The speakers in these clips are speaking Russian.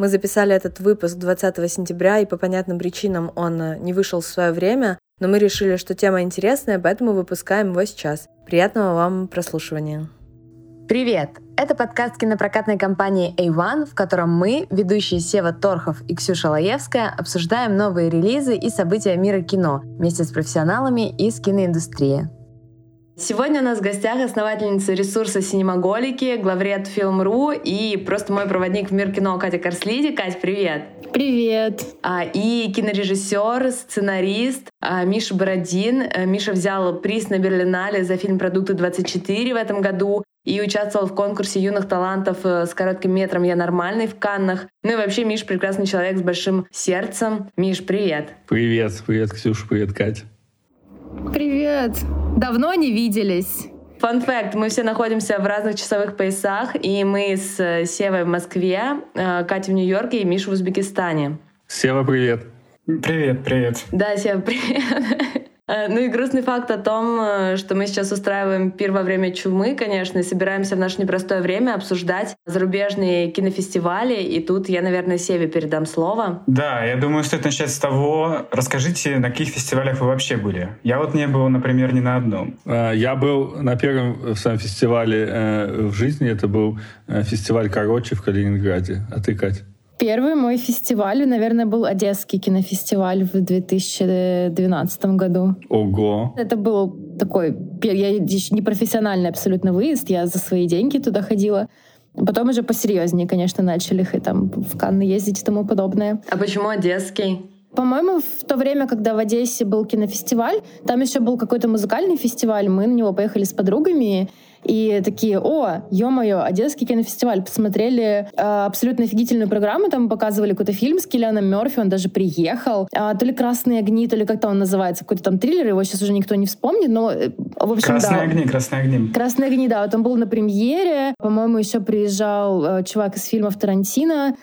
Мы записали этот выпуск 20 сентября, и по понятным причинам он э, не вышел в свое время, но мы решили, что тема интересная, поэтому выпускаем его сейчас. Приятного вам прослушивания. Привет! Это подкаст кинопрокатной компании A1, в котором мы, ведущие Сева Торхов и Ксюша Лаевская, обсуждаем новые релизы и события мира кино вместе с профессионалами из киноиндустрии. Сегодня у нас в гостях основательница ресурса «Синемаголики», главред Film.ru и просто мой проводник в мир кино Катя Корслиди. Кать, привет! Привет! А, и кинорежиссер, сценарист а, Миша Бородин. А, Миша взял приз на Берлинале за фильм «Продукты-24» в этом году и участвовал в конкурсе юных талантов э, с коротким метром «Я нормальный» в Каннах. Ну и вообще Миш прекрасный человек с большим сердцем. Миш, привет! Привет, привет, Ксюша, привет, Катя. Привет! Давно не виделись. Фан факт, мы все находимся в разных часовых поясах, и мы с э, Севой в Москве, э, Катя в Нью-Йорке и Миша в Узбекистане. Сева, привет. Привет, привет. Да, Сева, привет. Э, ну и грустный факт о том, э, что мы сейчас устраиваем пир во время чумы, конечно, и собираемся в наше непростое время обсуждать зарубежные кинофестивали. И тут я, наверное, Севе передам слово. Да, я думаю, стоит начать с того, расскажите, на каких фестивалях вы вообще были? Я вот не был, например, ни на одном. Э, я был на первом в своем фестивале в жизни, это был фестиваль «Короче» в Калининграде. А ты, Катя? Первый мой фестиваль, наверное, был Одесский кинофестиваль в 2012 году. Ого! Это был такой, я непрофессиональный абсолютно выезд, я за свои деньги туда ходила. Потом уже посерьезнее, конечно, начали и там в Канны ездить и тому подобное. А почему Одесский? По-моему, в то время, когда в Одессе был кинофестиваль, там еще был какой-то музыкальный фестиваль, мы на него поехали с подругами, и такие, о, ё-моё, Одесский кинофестиваль. Посмотрели э, абсолютно офигительную программу, там показывали какой-то фильм с Киллианом Мерфи, он даже приехал. А, то ли «Красные огни», то ли как-то он называется, какой-то там триллер, его сейчас уже никто не вспомнит, но, э, в общем, «Красные да. огни», «Красные огни». «Красные огни», да, вот он был на премьере. По-моему, еще приезжал э, чувак из фильмов Тарантино,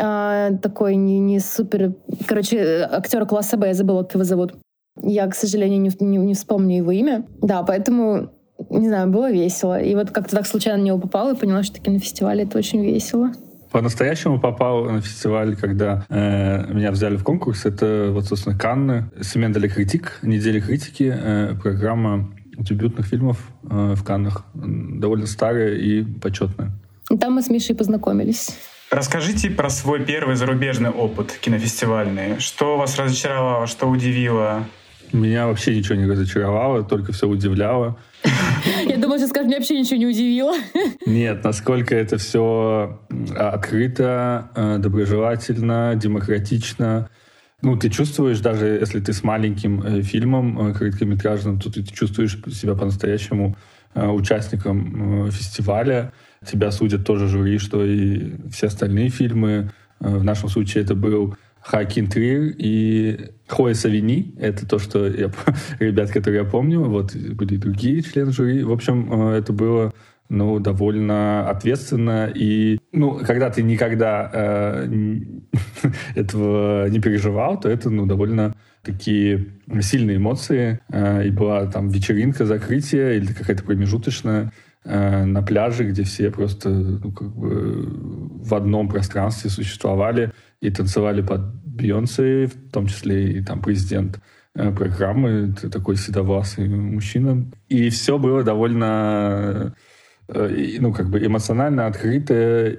а, такой не, не супер... Короче, актер класса Б, я забыла, как его зовут. Я, к сожалению, не, не, не вспомню его имя. Да, поэтому, не знаю, было весело. И вот как-то так случайно на него попала и поняла, что таки на фестивале это очень весело. По-настоящему попал на фестиваль, когда э, меня взяли в конкурс. Это вот, собственно, Канны. Семен дали критик, неделя критики, э, программа дебютных фильмов э, в Каннах. Довольно старая и почетная. Там мы с Мишей познакомились. Расскажите про свой первый зарубежный опыт кинофестивальный. Что вас разочаровало, что удивило? Меня вообще ничего не разочаровало, только все удивляло. Я думаю, что скажешь, меня вообще ничего не удивило. Нет, насколько это все открыто, э, доброжелательно, демократично. Ну, ты чувствуешь, даже если ты с маленьким э, фильмом э, короткометражным, то ты чувствуешь себя по-настоящему участником фестиваля тебя судят тоже жюри, что и все остальные фильмы. В нашем случае это был Хакин Трир и Хоя Савини. Это то, что я, ребят, которые я помню. Вот были другие члены жюри. В общем, э, это было ну, довольно ответственно. И, ну, когда ты никогда э, этого не переживал, то это, ну, довольно такие сильные эмоции. Э, и была там вечеринка закрытия или какая-то промежуточная Э, на пляже, где все просто ну, как бы в одном пространстве существовали и танцевали под Бейонсе, в том числе и там президент э, программы, такой седовласый мужчина. И все было довольно э, ну, как бы эмоционально открыто,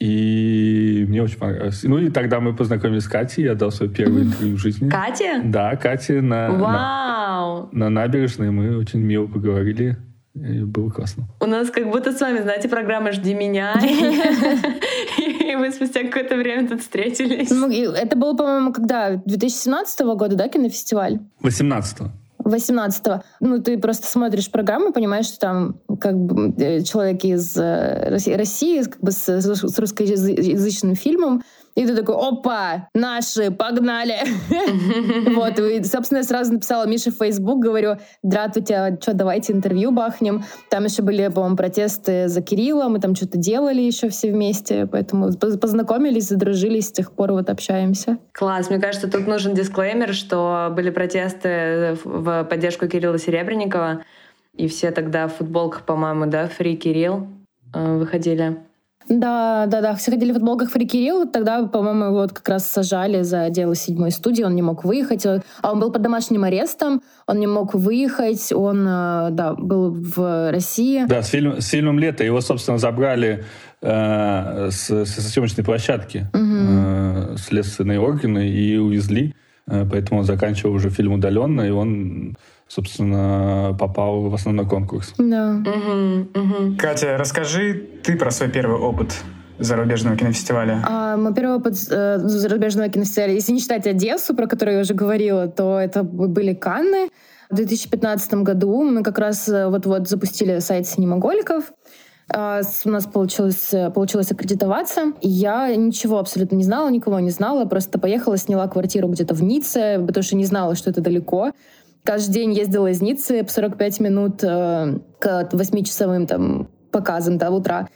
и мне очень понравилось. Ну и тогда мы познакомились с Катей, я дал свое первое интервью в жизни. Катя? Да, Катя на, Вау! на, на набережной мы очень мило поговорили. И было классно. У нас как будто с вами, знаете, программа «Жди меня». И мы спустя какое-то время тут встретились. Ну, это было, по-моему, когда? 2017 года, да, кинофестиваль? 18 18-го. Ну, ты просто смотришь программу, понимаешь, что там как бы э, человек из э, России, как бы с, с русскоязычным фильмом, и ты такой, опа, наши, погнали. Вот, и, собственно, я сразу написала Мише в Facebook, говорю, здравствуйте, а что, давайте интервью бахнем. Там еще были, по-моему, протесты за Кирилла, мы там что-то делали еще все вместе, поэтому познакомились, задружились, с тех пор вот общаемся. Класс, мне кажется, тут нужен дисклеймер, что были протесты в поддержку Кирилла Серебренникова, и все тогда в футболках, по-моему, да, Фри Кирилл э, выходили. Да, да, да. Все ходили в футболках Фри Кирилл. Тогда, по-моему, его вот как раз сажали за дело седьмой студии. Он не мог выехать. А он был под домашним арестом. Он не мог выехать. Он, э, да, был в России. Да, с, фильм, с фильмом «Лето» его, собственно, забрали э, с, съемочной площадки угу. э, следственные органы и увезли. Э, поэтому он заканчивал уже фильм удаленно, и он собственно, попал в основной конкурс. Да. Угу, угу. Катя, расскажи ты про свой первый опыт зарубежного кинофестиваля? А, мой первый опыт э, зарубежного кинофестиваля, если не считать Одессу, про которую я уже говорила, то это были Канны. В 2015 году мы как раз э, вот-вот запустили сайт «Синемоголиков». А, у нас получилось, получилось аккредитоваться. И я ничего абсолютно не знала, никого не знала. Просто поехала, сняла квартиру где-то в Ницце, потому что не знала, что это далеко. Каждый день ездила из Ниццы по 45 минут э, к 8-часовым там, показам до утра.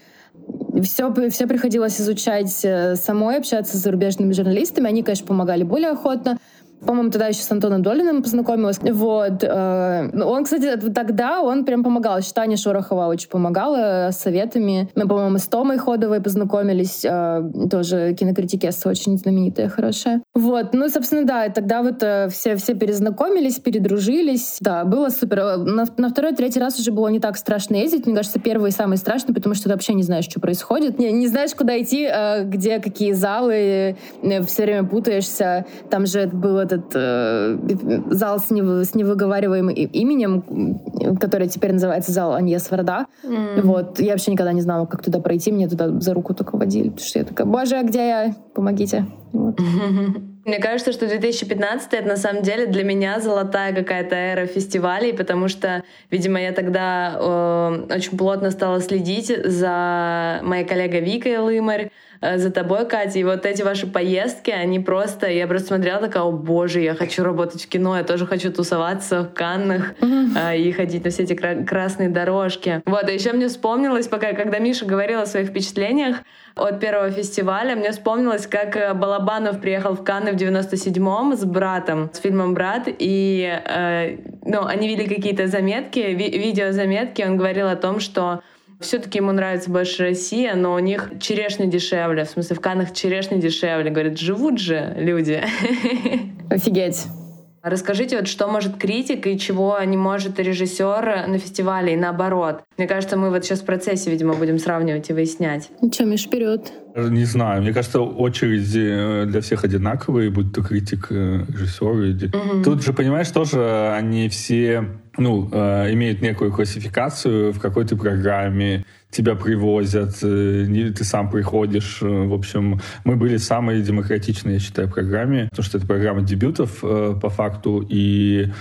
Все, все приходилось изучать э, самой, общаться с зарубежными журналистами. Они, конечно, помогали более охотно. По-моему, тогда еще с Антоном Долиным познакомилась. Вот. Э, ну, он, кстати, тогда он прям помогал. Еще Таня Шорохова очень помогала советами. Мы, по-моему, с Томой Ходовой познакомились. Э, тоже кинокритикесса очень знаменитая, хорошая. Вот. Ну, собственно, да, тогда вот э, все, все перезнакомились, передружились. Да, было супер. На, на второй, третий раз уже было не так страшно ездить. Мне кажется, первый самый страшный, потому что ты вообще не знаешь, что происходит. Не, не знаешь, куда идти, где какие залы, все время путаешься. Там же было этот э, зал с, нев, с невыговариваемым именем, который теперь называется зал Аньес Варда. Mm. Вот. Я вообще никогда не знала, как туда пройти. Мне туда за руку только водили. Потому что я такая, боже, а где я? Помогите. Вот. Мне кажется, что 2015 это на самом деле для меня золотая какая-то эра фестивалей, потому что, видимо, я тогда э, очень плотно стала следить за моей коллегой Викой Лымарь, Э, за тобой, Катя. И вот эти ваши поездки, они просто... Я просто смотрела такая, о боже, я хочу работать в кино, я тоже хочу тусоваться в Каннах mm-hmm. и ходить на все эти красные дорожки. Вот, и еще мне вспомнилось, пока, когда Миша говорила о своих впечатлениях от первого фестиваля, мне вспомнилось, как э, Балабанов приехал в Канны в 97-м с братом, с фильмом «Брат», и э, ну, они вели какие-то заметки, ви- видеозаметки, он говорил о том, что все-таки ему нравится больше Россия, но у них черешня дешевле. В смысле, в Канах черешня дешевле. Говорят, живут же люди. Офигеть. Расскажите, вот что может критик и чего не может режиссер на фестивале, и наоборот. Мне кажется, мы вот сейчас в процессе, видимо, будем сравнивать и выяснять. Ну что, Миш, вперед. Не знаю. Мне кажется, очереди э, для всех одинаковые, будь то критик, э, режиссер. Угу. Тут же, понимаешь, тоже они все ну, э, имеют некую классификацию в какой-то программе, тебя привозят, э, ты сам приходишь. Э, в общем, мы были самой демократичной, я считаю, программе, потому что это программа дебютов э, по факту, и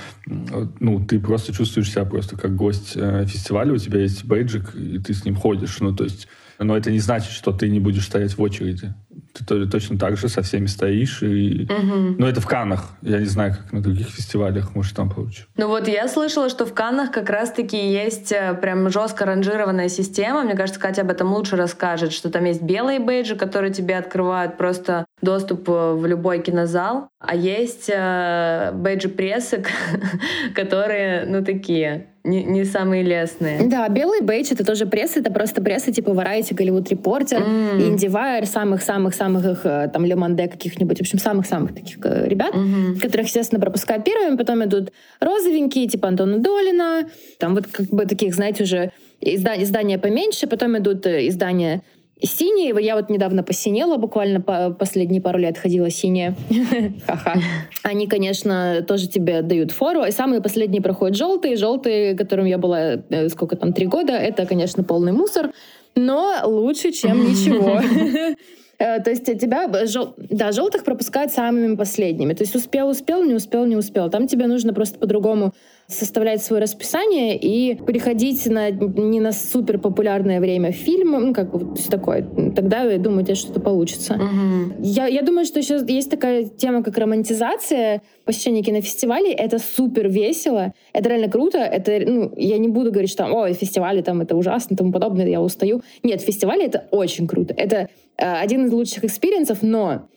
ну, ты просто чувствуешь себя просто как гость фестиваля, у тебя есть бейджик, и ты с ним ходишь. Ну, то есть но это не значит, что ты не будешь стоять в очереди. Ты точно так же со всеми стоишь. И... Угу. Ну, это в Канах. Я не знаю, как на других фестивалях. Может, там получше. Ну вот я слышала, что в Канах как раз-таки есть э, прям жестко ранжированная система. Мне кажется, Катя об этом лучше расскажет, что там есть белые бейджи, которые тебе открывают просто доступ э, в любой кинозал, а есть э, бейджи прессы, которые, ну, такие не, не самые лестные. Да, белый бейдж — это тоже пресса, это просто пресса типа Variety, Голливуд Репортер, mm. IndieWire, самых-самых-самых э, там Лемонде каких-нибудь, в общем, самых-самых таких э, ребят, mm-hmm. которых, естественно, пропускают первыми, потом идут розовенькие, типа Антона Долина, там вот как бы таких, знаете, уже издания, издания поменьше, потом идут э, издания Синие, я вот недавно посинела, буквально по последние пару лет ходила синяя. Ха-ха. Они, конечно, тоже тебе дают фору. И самые последние проходят желтые. Желтые, которым я была, э, сколько там, три года, это, конечно, полный мусор, но лучше, чем ничего. Э, то есть тебя, да, желтых пропускают самыми последними. То есть успел, успел, не успел, не успел. Там тебе нужно просто по-другому составлять свое расписание и приходить на, не на супер популярное время фильма, ну, как бы вот такое. Тогда, я думаю, у тебя что-то получится. Угу. Я, я думаю, что сейчас есть такая тема, как романтизация посещения кинофестивалей. Это супер весело. Это реально круто. Это, ну, я не буду говорить, что ой, фестивали там это ужасно и тому подобное, я устаю. Нет, фестивали это очень круто. Это э, один из лучших experience ов, но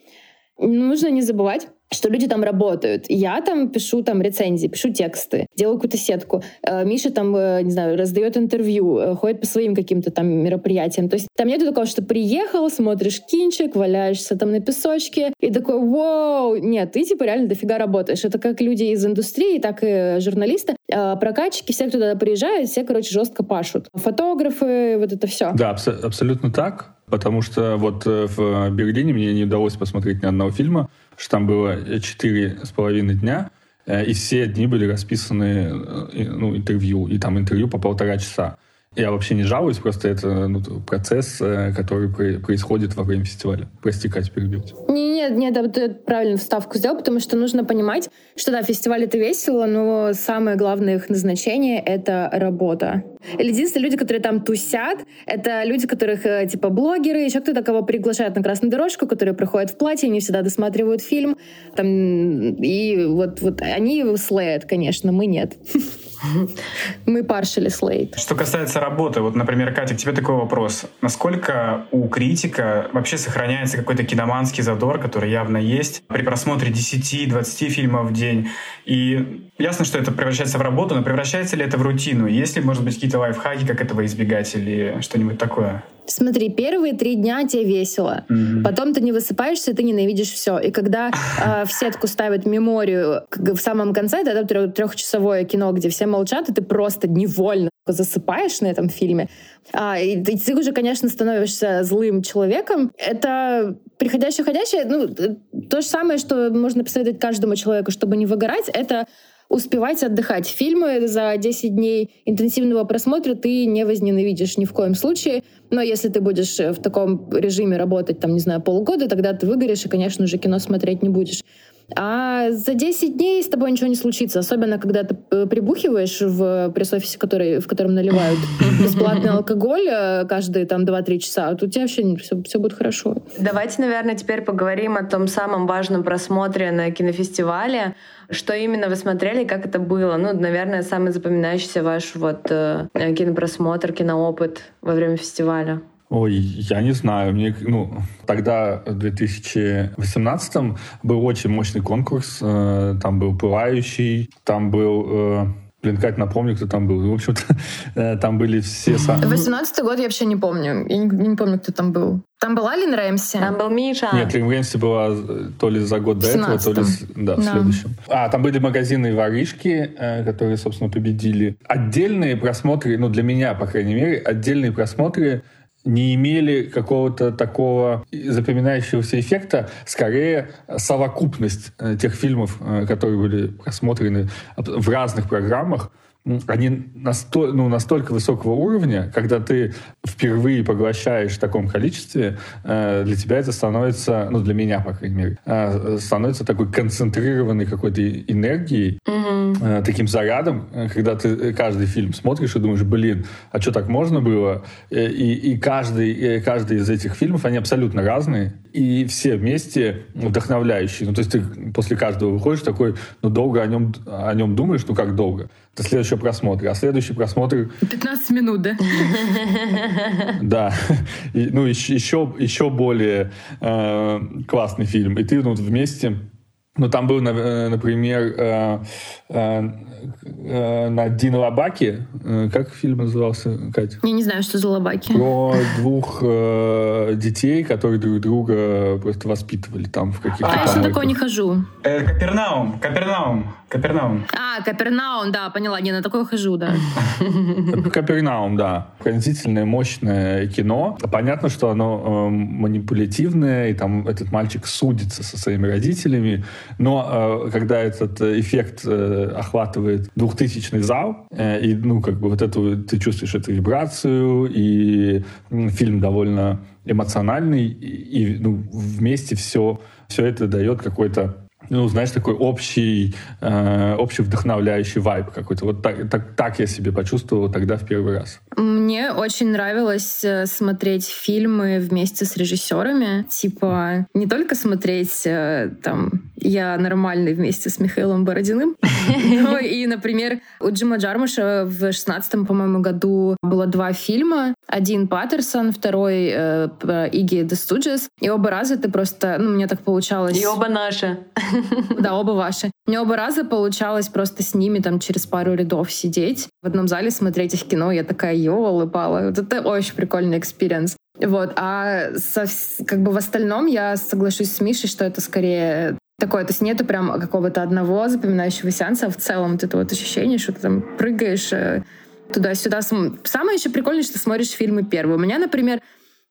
нужно не забывать, что люди там работают. Я там пишу там рецензии, пишу тексты, делаю какую-то сетку. Э, Миша там, э, не знаю, раздает интервью, э, ходит по своим каким-то там мероприятиям. То есть там нету такого, что приехал, смотришь кинчик, валяешься там на песочке и такой, вау! Нет, ты типа реально дофига работаешь. Это как люди из индустрии, так и журналисты. Прокатчики, все, кто туда приезжает, все, короче, жестко пашут. Фотографы, вот это все. Да, абс- абсолютно так. Потому что вот в Берлине мне не удалось посмотреть ни одного фильма, что там было четыре с половиной дня, э, и все дни были расписаны э, ну, интервью, и там интервью по полтора часа. Я вообще не жалуюсь, просто это ну, процесс, э, который происходит во время фестиваля. Прости, Катя, перебил Не, нет, нет, да, ты правильную вставку сделал, потому что нужно понимать, что да, фестиваль это весело, но самое главное их назначение — это работа. Единственные люди, которые там тусят, это люди, которых э, типа блогеры, еще кто-то, кого приглашают на красную дорожку, которые приходят в платье, они всегда досматривают фильм. Там, и вот, вот они слеют, конечно, мы нет. Мы паршили слейт. Что касается работы, вот, например, Катя, к тебе такой вопрос. Насколько у критика вообще сохраняется какой-то киноманский задор, который явно есть при просмотре 10-20 фильмов в день? И ясно, что это превращается в работу, но превращается ли это в рутину? Есть ли, может быть, какие-то лайфхаки, как этого избегать или что-нибудь такое? Смотри, первые три дня тебе весело, mm-hmm. потом ты не высыпаешься, ты ненавидишь все. И когда э, в сетку ставят меморию в самом конце, это трехчасовое кино, где все молчат, и ты просто невольно засыпаешь на этом фильме, а, и ты, ты уже, конечно, становишься злым человеком. Это приходящее-ходящее, ну, то же самое, что можно посоветовать каждому человеку, чтобы не выгорать, это успевать отдыхать. Фильмы за 10 дней интенсивного просмотра ты не возненавидишь ни в коем случае. Но если ты будешь в таком режиме работать, там, не знаю, полгода, тогда ты выгоришь и, конечно же, кино смотреть не будешь. А за 10 дней с тобой ничего не случится, особенно когда ты э, прибухиваешь в пресс-офисе, который, в котором наливают бесплатный алкоголь э, каждые там 2-3 часа, тут у тебя вообще все, все будет хорошо. Давайте, наверное, теперь поговорим о том самом важном просмотре на кинофестивале. Что именно вы смотрели, как это было? Ну, наверное, самый запоминающийся ваш вот э, кинопросмотр, киноопыт во время фестиваля. Ой, я не знаю. Мне, ну, тогда, в 2018 был очень мощный конкурс. Э, там был «Пылающий», там был... Э, блин, Кать, напомню, кто там был. В общем-то, э, там были все... 18 год я вообще не помню. Я не, не помню, кто там был. Там была Лин Рэмси? Там был Миша. Нет, Лин Рэмси была то ли за год до этого, то ли да, в следующем. А, там были магазины воришки, которые, собственно, победили. Отдельные просмотры, ну, для меня, по крайней мере, отдельные просмотры не имели какого-то такого запоминающегося эффекта, скорее совокупность э, тех фильмов, э, которые были просмотрены в разных программах, они настолько, ну, настолько высокого уровня, когда ты впервые поглощаешь в таком количестве, э, для тебя это становится, ну, для меня, по крайней мере, э, становится такой концентрированной какой-то энергией, mm-hmm. таким зарядом, когда ты каждый фильм смотришь и думаешь, блин, а что так можно было? И, и каждый, каждый из этих фильмов, они абсолютно разные, и все вместе вдохновляющие. Ну, то есть ты после каждого выходишь такой, ну, долго о нем, о нем думаешь, ну, как долго? До следующего просмотра. А следующий просмотр... 15 минут, да? Да. И, ну, еще, еще, более э, классный фильм. И ты ну, вместе... Ну, там был, э, например, э, э, на Дин Лабаке. Э, как фильм назывался, Катя? Я не знаю, что за Лабаки. Про двух детей, которые друг друга просто воспитывали там в каких-то... А, я еще такое не хожу. Капернаум, Капернаум. Капернаум. А, Капернаум, да, поняла. Не, на такое хожу, да. Капернаум, да. Пронзительное, мощное кино. Понятно, что оно манипулятивное, и там этот мальчик судится со своими родителями. Но э, когда этот эффект э, охватывает двухтысячный зал, э, и, ну, как бы вот эту, ты чувствуешь эту вибрацию, и фильм довольно эмоциональный, и, и ну, вместе все, все это дает какой-то ну, знаешь, такой общий, э, общий вдохновляющий вайб какой-то. Вот так, так, так я себе почувствовал тогда в первый раз. Мне очень нравилось э, смотреть фильмы вместе с режиссерами. Типа, не только смотреть э, там «Я нормальный» вместе с Михаилом Бородиным, но и, например, у Джима Джармуша в шестнадцатом, по-моему, году было два фильма. Один Паттерсон, второй э, Игги The Stooges. И оба раза ты просто... Ну, мне так получалось... И оба наши. Да, оба ваши. Мне оба раза получалось просто с ними там через пару рядов сидеть, в одном зале смотреть их кино. Я такая, ёлы-палы. Вот это очень прикольный experience. Вот. А со, как бы в остальном я соглашусь с Мишей, что это скорее такое, то есть нету прям какого-то одного запоминающего сеанса, а в целом вот это вот ощущение, что ты там прыгаешь э, туда-сюда. Самое еще прикольное, что смотришь фильмы первые. У меня, например,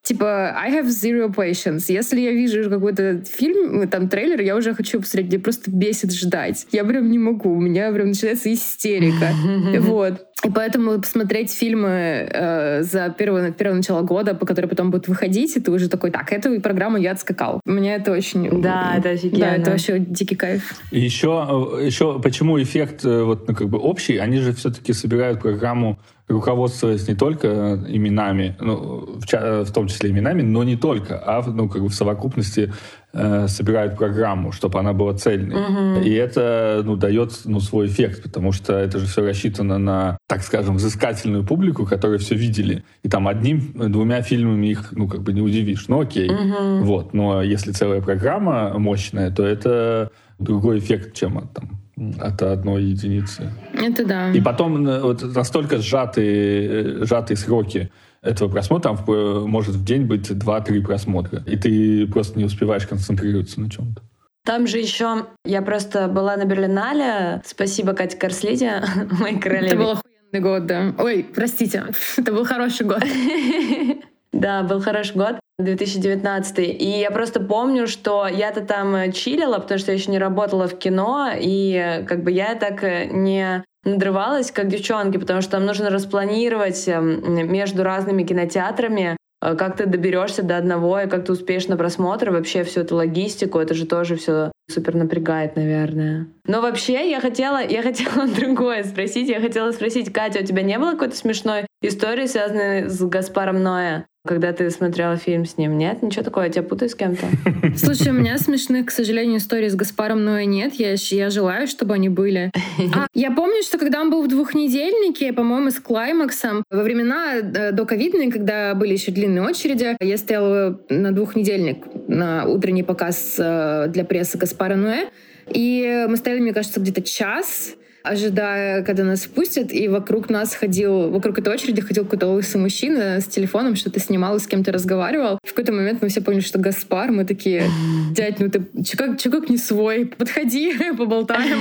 Типа, I have zero patience. Если я вижу какой-то фильм, там, трейлер, я уже хочу посмотреть, где просто бесит ждать. Я прям не могу, у меня прям начинается истерика. Вот. И поэтому посмотреть фильмы э, за первое, первое начало года, по которой потом будут выходить, и ты уже такой, так, эту программу я отскакал. Мне это очень... Да, это офигенно. Да, это вообще дикий кайф. И еще, э, еще почему эффект э, вот, ну, как бы общий, они же все-таки собирают программу руководствуясь не только именами, ну, в, в том числе именами, но не только, а ну, как бы в совокупности э, собирают программу, чтобы она была цельной. Угу. И это ну, дает ну, свой эффект, потому что это же все рассчитано на, так скажем, взыскательную публику, которые все видели. И там одним-двумя фильмами их ну, как бы не удивишь. Ну окей. Угу. Вот. Но если целая программа мощная, то это другой эффект, чем там от одной единицы. Это да. И потом э, вот настолько сжатые, э, сжатые сроки этого просмотра, там э, может в день быть 2-3 просмотра, и ты просто не успеваешь концентрироваться на чем-то. Там же еще, я просто была на Берлинале, спасибо Кате Корслиде, моей королеве. Это был охуенный год, да. Ой, простите, это был хороший год. Да, был хороший год. 2019. И я просто помню, что я-то там чилила, потому что я еще не работала в кино, и как бы я так не надрывалась, как девчонки, потому что там нужно распланировать эм, между разными кинотеатрами, э, как ты доберешься до одного и как ты успеешь на просмотр, вообще всю эту логистику, это же тоже все супер напрягает, наверное. Но вообще я хотела, я хотела другое спросить. Я хотела спросить, Катя, у тебя не было какой-то смешной истории, связанной с Гаспаром Ноя? когда ты смотрела фильм с ним. Нет? Ничего такого? Я тебя путаю с кем-то? Слушай, у меня смешных, к сожалению, историй с Гаспаром Ноя нет. Я, я желаю, чтобы они были. А, я помню, что когда он был в двухнедельнике, по-моему, с Клаймаксом, во времена э, до ковидной, когда были еще длинные очереди, я стояла на двухнедельник на утренний показ э, для прессы Гаспара Ноэ. И мы стояли, мне кажется, где-то час, ожидая, когда нас впустят, и вокруг нас ходил, вокруг этой очереди ходил какой-то лысый мужчина с телефоном, что-то снимал и с кем-то разговаривал. В какой-то момент мы все поняли, что Гаспар, мы такие, дядь, ну ты че как не свой, подходи, поболтаем.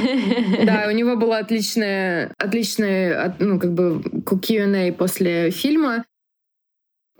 Да, у него была отличная, отличная, ну, как бы, Q&A после фильма,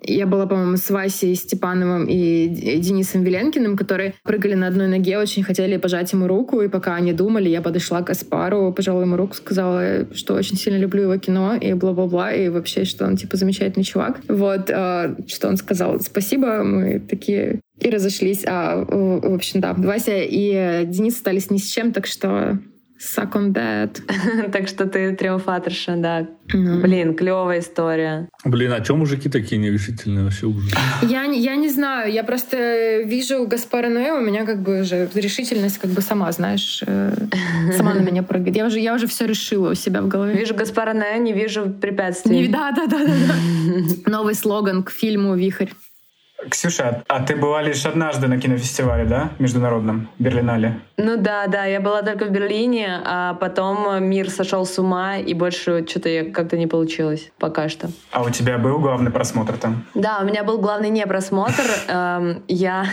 я была, по-моему, с Васей Степановым и Денисом Веленкиным, которые прыгали на одной ноге, очень хотели пожать ему руку, и пока они думали, я подошла к Аспару, пожала ему руку, сказала, что очень сильно люблю его кино, и бла-бла-бла, и вообще, что он, типа, замечательный чувак. Вот, э, что он сказал, спасибо, мы такие и разошлись. А, в общем, да, Вася и Денис остались ни с чем, так что Suck on that. так что ты триумфаторша, да. Mm. Блин, клевая история. Блин, а чем мужики такие нерешительные вообще ужас? Я, я не знаю, я просто вижу Гаспара Ноэ, у меня как бы уже решительность как бы сама, знаешь, э, сама на меня прыгает. Я уже, я уже все решила у себя в голове. Вижу Гаспара Ноэ, не вижу препятствий. Не, да, да, да, да, да. Новый слоган к фильму «Вихрь». Ксюша, а ты была лишь однажды на кинофестивале, да, международном, Берлинале? Ну да, да, я была только в Берлине, а потом мир сошел с ума, и больше что-то я как-то не получилось пока что. А у тебя был главный просмотр там? Да, у меня был главный не просмотр. Эм, я,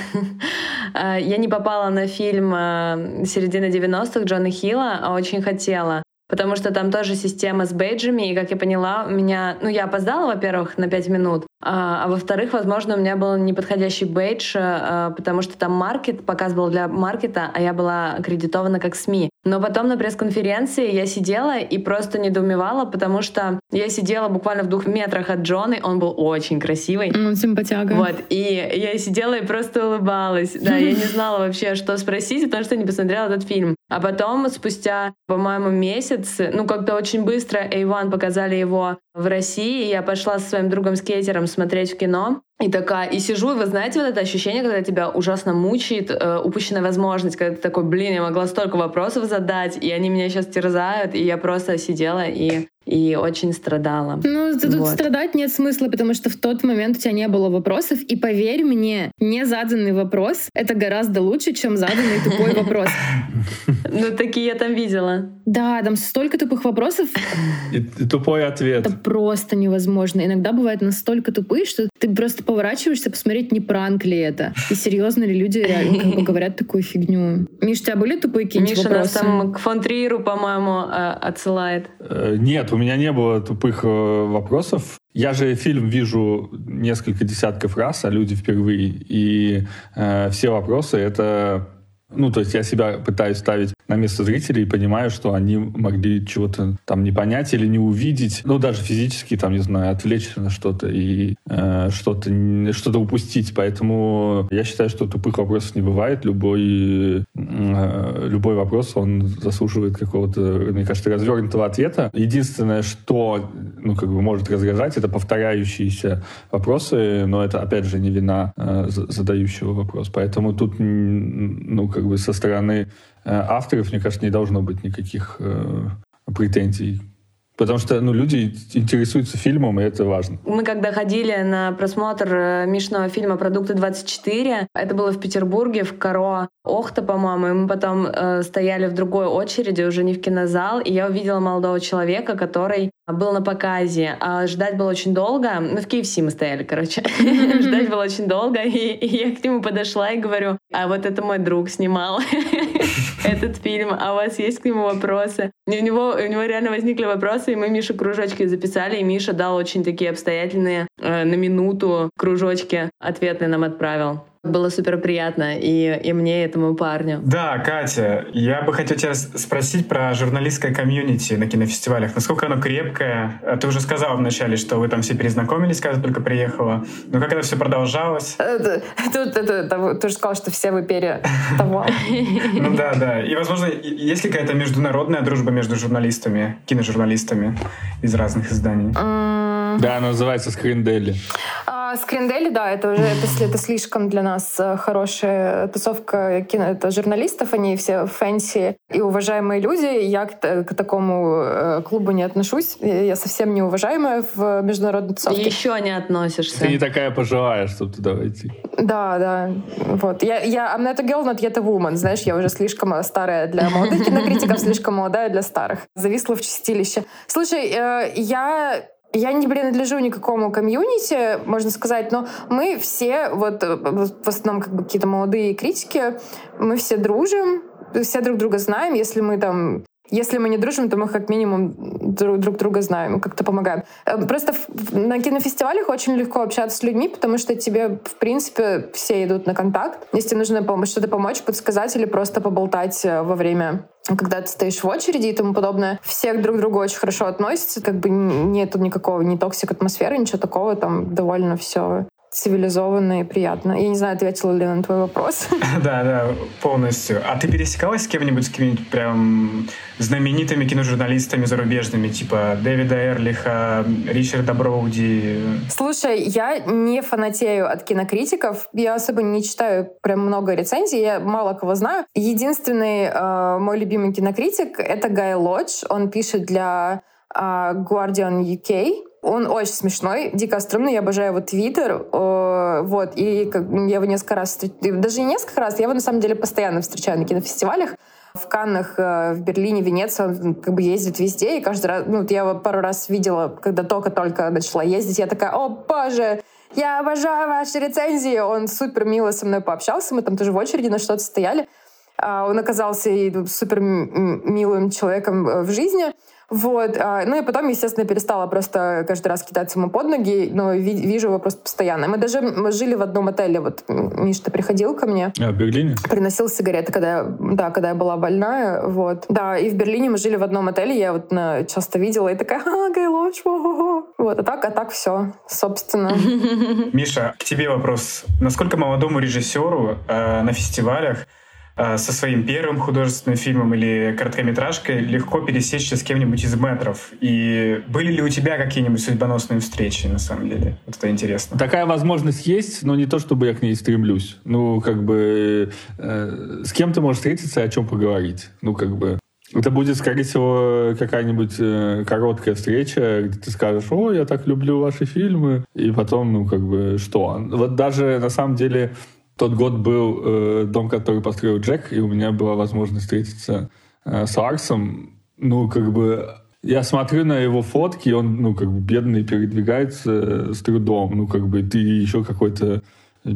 э, я не попала на фильм э, середины 90-х Джона Хилла, а очень хотела потому что там тоже система с бейджами, и, как я поняла, у меня... Ну, я опоздала, во-первых, на 5 минут, а, а во-вторых, возможно, у меня был неподходящий бейдж, а, потому что там маркет, показ был для маркета, а я была аккредитована как СМИ. Но потом на пресс-конференции я сидела и просто недоумевала, потому что я сидела буквально в двух метрах от Джона, он был очень красивый. Он симпатяга. Вот, и я сидела и просто улыбалась. Да, я не знала вообще, что спросить, потому что не посмотрела этот фильм. А потом, спустя, по-моему, месяц, ну, как-то очень быстро A1 показали его в России, я пошла со своим другом-скейтером смотреть в кино, и такая, и сижу, и вы знаете вот это ощущение, когда тебя ужасно мучает э, упущенная возможность, когда ты такой, блин, я могла столько вопросов задать, и они меня сейчас терзают, и я просто сидела и и очень страдала. Ну, тут Вот. страдать нет смысла, потому что в тот момент у тебя не было вопросов. И поверь мне, не заданный вопрос — это гораздо лучше, чем заданный тупой вопрос. Ну, такие я там видела. Да, там столько тупых вопросов, И, и тупой ответ. это просто невозможно. Иногда бывает настолько тупые, что ты просто поворачиваешься посмотреть, не пранк ли это. И серьезно ли люди реально как бы говорят такую фигню. Миш, у тебя были тупые какие-нибудь Миша нас вопросы? там к фон Триеру, по-моему, э, отсылает. Э, Нет, у меня не было тупых э, вопросов. Я же фильм вижу несколько десятков раз, а люди впервые. И э, все вопросы это... Ну, то есть я себя пытаюсь ставить на место зрителей и понимаю, что они могли чего-то там не понять или не увидеть. Ну, даже физически, там, не знаю, отвлечься на что-то и э, что-то что-то упустить. Поэтому я считаю, что тупых вопросов не бывает. Любой, э, любой вопрос, он заслуживает какого-то, мне кажется, развернутого ответа. Единственное, что ну, как бы может раздражать, это повторяющиеся вопросы, но это, опять же, не вина э, за- задающего вопрос. Поэтому тут, ну, как бы со стороны э, авторов, мне кажется, не должно быть никаких э, претензий. Потому что, ну, люди интересуются фильмом, и это важно. Мы когда ходили на просмотр э, Мишного фильма «Продукты 24», это было в Петербурге, в Каро Охта, по-моему, и мы потом э, стояли в другой очереди, уже не в кинозал, и я увидела молодого человека, который был на показе. А ждать было очень долго. Ну, в KFC мы стояли, короче. Ждать было очень долго, и я к нему подошла и говорю, а вот это мой друг снимал этот фильм, а у вас есть к нему вопросы? И у него, у него реально возникли вопросы, и мы Мише кружочки записали, и Миша дал очень такие обстоятельные э, на минуту кружочки ответные нам отправил. Было супер приятно и, и мне, и этому парню. Да, Катя, я бы хотел тебя спросить про журналистское комьюнити на кинофестивалях. Насколько оно крепкое? Э, Ты уже сказала вначале, что вы там все перезнакомились, когда только приехала. Но как это все продолжалось? Это- Тут ты же сказал, что все вы пере того. Ну да, да. И, возможно, есть ли какая-то международная дружба между журналистами, киножурналистами из разных изданий? Да, она называется «Screen Daily». а, Screen Daily, да, это уже это слишком для нас э, хорошая тусовка кино, это журналистов, они все fancy и уважаемые люди. Я к, к такому э, клубу не отношусь. Я я совсем не уважаемая в международной тусовке. Еще не относишься. Ты не такая пожилая, чтобы туда войти. Да, да. Вот. Я, я I'm not a girl, not yet a woman. Знаешь, я уже слишком старая для молодых кинокритиков, слишком молодая для старых. Зависла в чистилище. Слушай, э, я я не принадлежу никакому комьюнити, можно сказать, но мы все, вот э, в основном как бы какие-то молодые критики, мы все дружим, все друг друга знаем. Если мы там если мы не дружим, то мы как минимум друг, друг друга знаем, как-то помогаем. Э, Просто на кинофестивалях очень легко общаться с людьми, потому что тебе, в принципе, все идут на контакт. Если нужно пом- что-то помочь, подсказать или просто поболтать э, во время когда ты стоишь в очереди и тому подобное, все друг к другу очень хорошо относятся, как бы нету никакого ни toxic атмосферы, ничего такого, там довольно все цивилизованно и приятно. Я не знаю, ответила ли на твой вопрос. Да, да, полностью. А ты пересекалась с кем-нибудь, с какими-нибудь прям знаменитыми киножурналистами зарубежными, типа Дэвида Эрлиха, Ричарда Броуди? Слушай, я не фанатею от кинокритиков. Я особо не читаю прям много рецензий. Я мало кого знаю. Единственный э, мой любимый кинокритик — это Гай Лодж. Он пишет для э, Guardian UK. Он очень смешной, дико стрёмный, я обожаю его твиттер, э, вот, и я его несколько раз, даже не несколько раз, я его на самом деле постоянно встречаю на кинофестивалях, в Каннах, э, в Берлине, Венеции, он как бы ездит везде, и каждый раз, ну, я его пару раз видела, когда только-только начала ездить, я такая, о, боже, я обожаю ваши рецензии, он супер мило со мной пообщался, мы там тоже в очереди на что-то стояли, А, он оказался и супер милым человеком э, в жизни, вот. а, Ну и потом, естественно, перестала просто каждый раз кидаться ему под ноги, но ви- вижу его просто постоянно. Мы даже мы жили в одном отеле. Вот м, Миш, ты приходил ко мне? А, в Берлине? приносил сигареты, когда я, да, когда я была больная, вот. Да, и в Берлине мы жили в одном отеле, я вот на, часто видела и такая, а, Гай Лодж, во-во-во». Вот, а так, а так все, собственно. Миша, к тебе вопрос. Насколько молодому режиссеру э, на фестивалях э, со своим первым художественным фильмом или короткометражкой легко пересечься с кем-нибудь из метров? И были ли у тебя какие-нибудь судьбоносные встречи, на самом деле? Вот это интересно. Такая возможность есть, но не то, чтобы я к ней стремлюсь. Ну, как бы, э, с кем ты можешь встретиться и о чем поговорить. Ну, как бы, Это будет, скорее всего, какая-нибудь э, короткая встреча, где ты скажешь, о, я так люблю ваши фильмы, и потом, ну, как бы, что? Вот даже, на самом деле, тот год был э, дом, который построил Джек, и у меня была возможность встретиться э, с Ларсом. Ну, как бы, я смотрю на его фотки, он, ну, как бы, бедный, передвигается э, с трудом. Ну, как бы, ты еще какой-то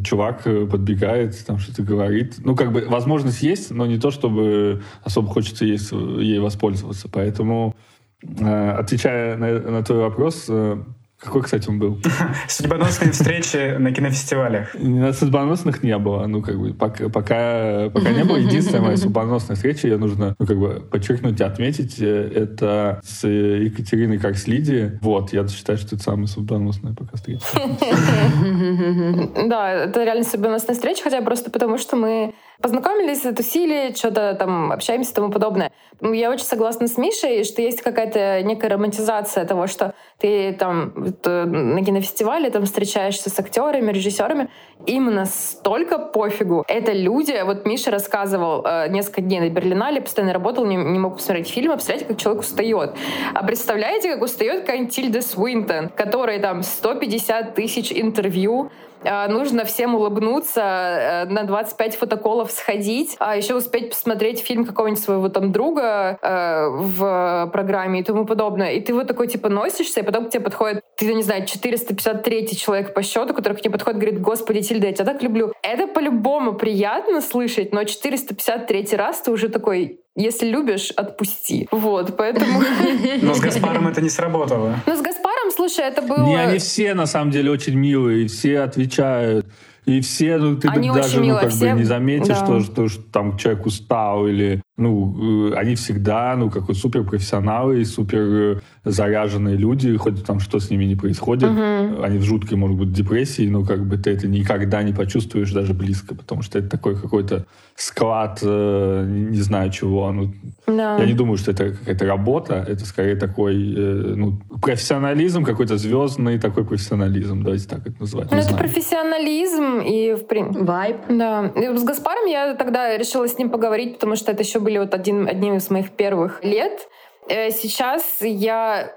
чувак э, подбегает, там что-то говорит. Ну, как бы, возможность есть, но не то, чтобы особо хочется ей, ей воспользоваться. Поэтому, э, отвечая на, на твой вопрос, э, какой, кстати, он был? Судьбоносные встречи на кинофестивалях. На судьбоносных не было. Ну, как бы, пока, пока, пока не было. Единственная моя судьбоносная встреча, ее нужно, ну, как бы, подчеркнуть и отметить, э, это с Екатериной Карслиди. Вот, я считаю, что это самая судьбоносная пока встреча. Да, это реально судьбоносная встреча, хотя просто потому, что мы познакомились, затусили, что-то там общаемся и тому подобное. Ну, я очень согласна с Мишей, что есть какая-то некая романтизация того, что ты там э, на кинофестивале там встречаешься с актерами, режиссерами, им настолько пофигу. Это люди, вот Миша рассказывал э, несколько дней на Берлинале, постоянно работал, не, не мог посмотреть фильм, а представляете, как человек устает. А представляете, как устает какая-нибудь Тильда Свинтон, которой там 150 тысяч интервью, нужно всем улыбнуться, э, на 25 фотоколов сходить, а еще успеть посмотреть фильм какого-нибудь своего там друга э, в программе и тому подобное. И ты вот такой типа носишься, и потом к тебе подходит, ты, не знаю, 453 человек по счету, который к тебе подходит говорит, господи, Тильда, я тебя так люблю. Это по-любому приятно слышать, но 453 раз ты уже такой, если любишь, отпусти. Вот, поэтому... Но с Гаспаром это не сработало. Ну, с Гаспаром, слушай, это было... Не, они все, на самом деле, очень милые, все отвечают. И все, ну, ты Они даже, очень ну, как все... бы не заметишь, да. что, что, что там человек устал или, ну, э, они всегда, ну, как суперпрофессионалы и супер заряженные люди, хоть там что с ними не происходит, Угу. они в жуткой, может быть, депрессии, но как бы ты это никогда не почувствуешь даже близко, потому что это такой какой-то склад, э, не знаю чего, ну, Да. я не думаю, что это какая-то работа, это скорее такой, э, ну, профессионализм, какой-то звездный такой профессионализм, давайте так это называть. Ну, это знаю. профессионализм и в принципе... Вайб. Да. И с Гаспаром я тогда решила с ним поговорить, потому что это еще были вот один, одним из моих первых лет. Э, Сейчас я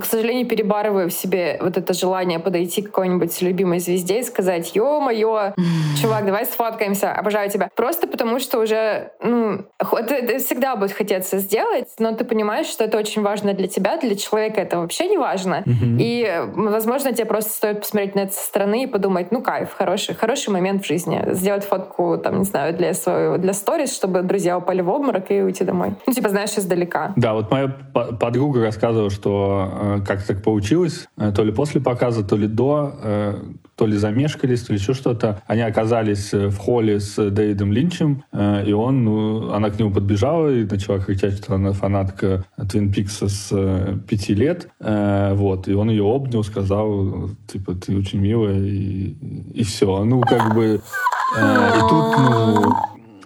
к сожалению, перебарываю в себе вот это желание подойти к какой-нибудь любимой звезде и сказать, ё-моё, чувак, давай сфоткаемся, обожаю тебя. Просто потому, что уже, ну, это, это всегда будет хотеться сделать, но ты понимаешь, что это очень важно для тебя, для человека это вообще не важно. И, возможно, тебе просто стоит посмотреть на это со стороны и подумать, ну, кайф, хороший, хороший момент в жизни. Сделать фотку, там, не знаю, для своего, для сторис, чтобы друзья упали в обморок и уйти домой. Ну, типа, знаешь, издалека. Да, вот моя по- подруга рассказывала, что э, как так получилось, э, то ли после показа, то ли до, э, то ли замешкались, то ли еще что-то. Они оказались в холле с Дэвидом Линчем, и он, ну, она к нему подбежала и начала кричать, что она фанатка Твин Пикса с пяти лет. Вот, и он ее обнял, сказал, типа, ты очень милая, и, и все. Ну, как бы... и тут, ну,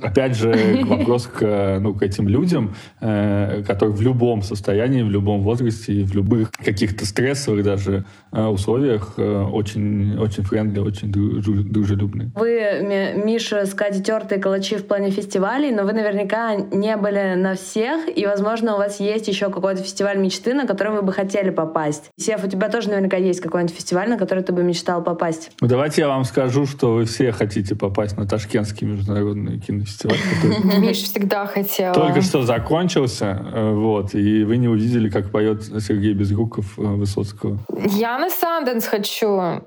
опять же, вопрос к, ну, к этим людям, э, которые в любом состоянии, в любом возрасте и в любых каких-то стрессовых даже э, условиях э, очень, очень friendly, очень дружелюбные. Вы, Ми- Миша, с Катей тертые калачи в плане фестивалей, но вы наверняка не были на всех, и, возможно, у вас есть еще какой-то фестиваль мечты, на который вы бы хотели попасть. Сев, у тебя тоже наверняка есть какой-нибудь фестиваль, на который ты бы мечтал попасть. Ну, давайте я вам скажу, что вы все хотите попасть на Ташкентский международный кинофестиваль, который Миш всегда хотела. только что закончился, э, вот, и вы не увидели, как поет Сергей Безруков э, Высоцкого. Я на Санденс хочу.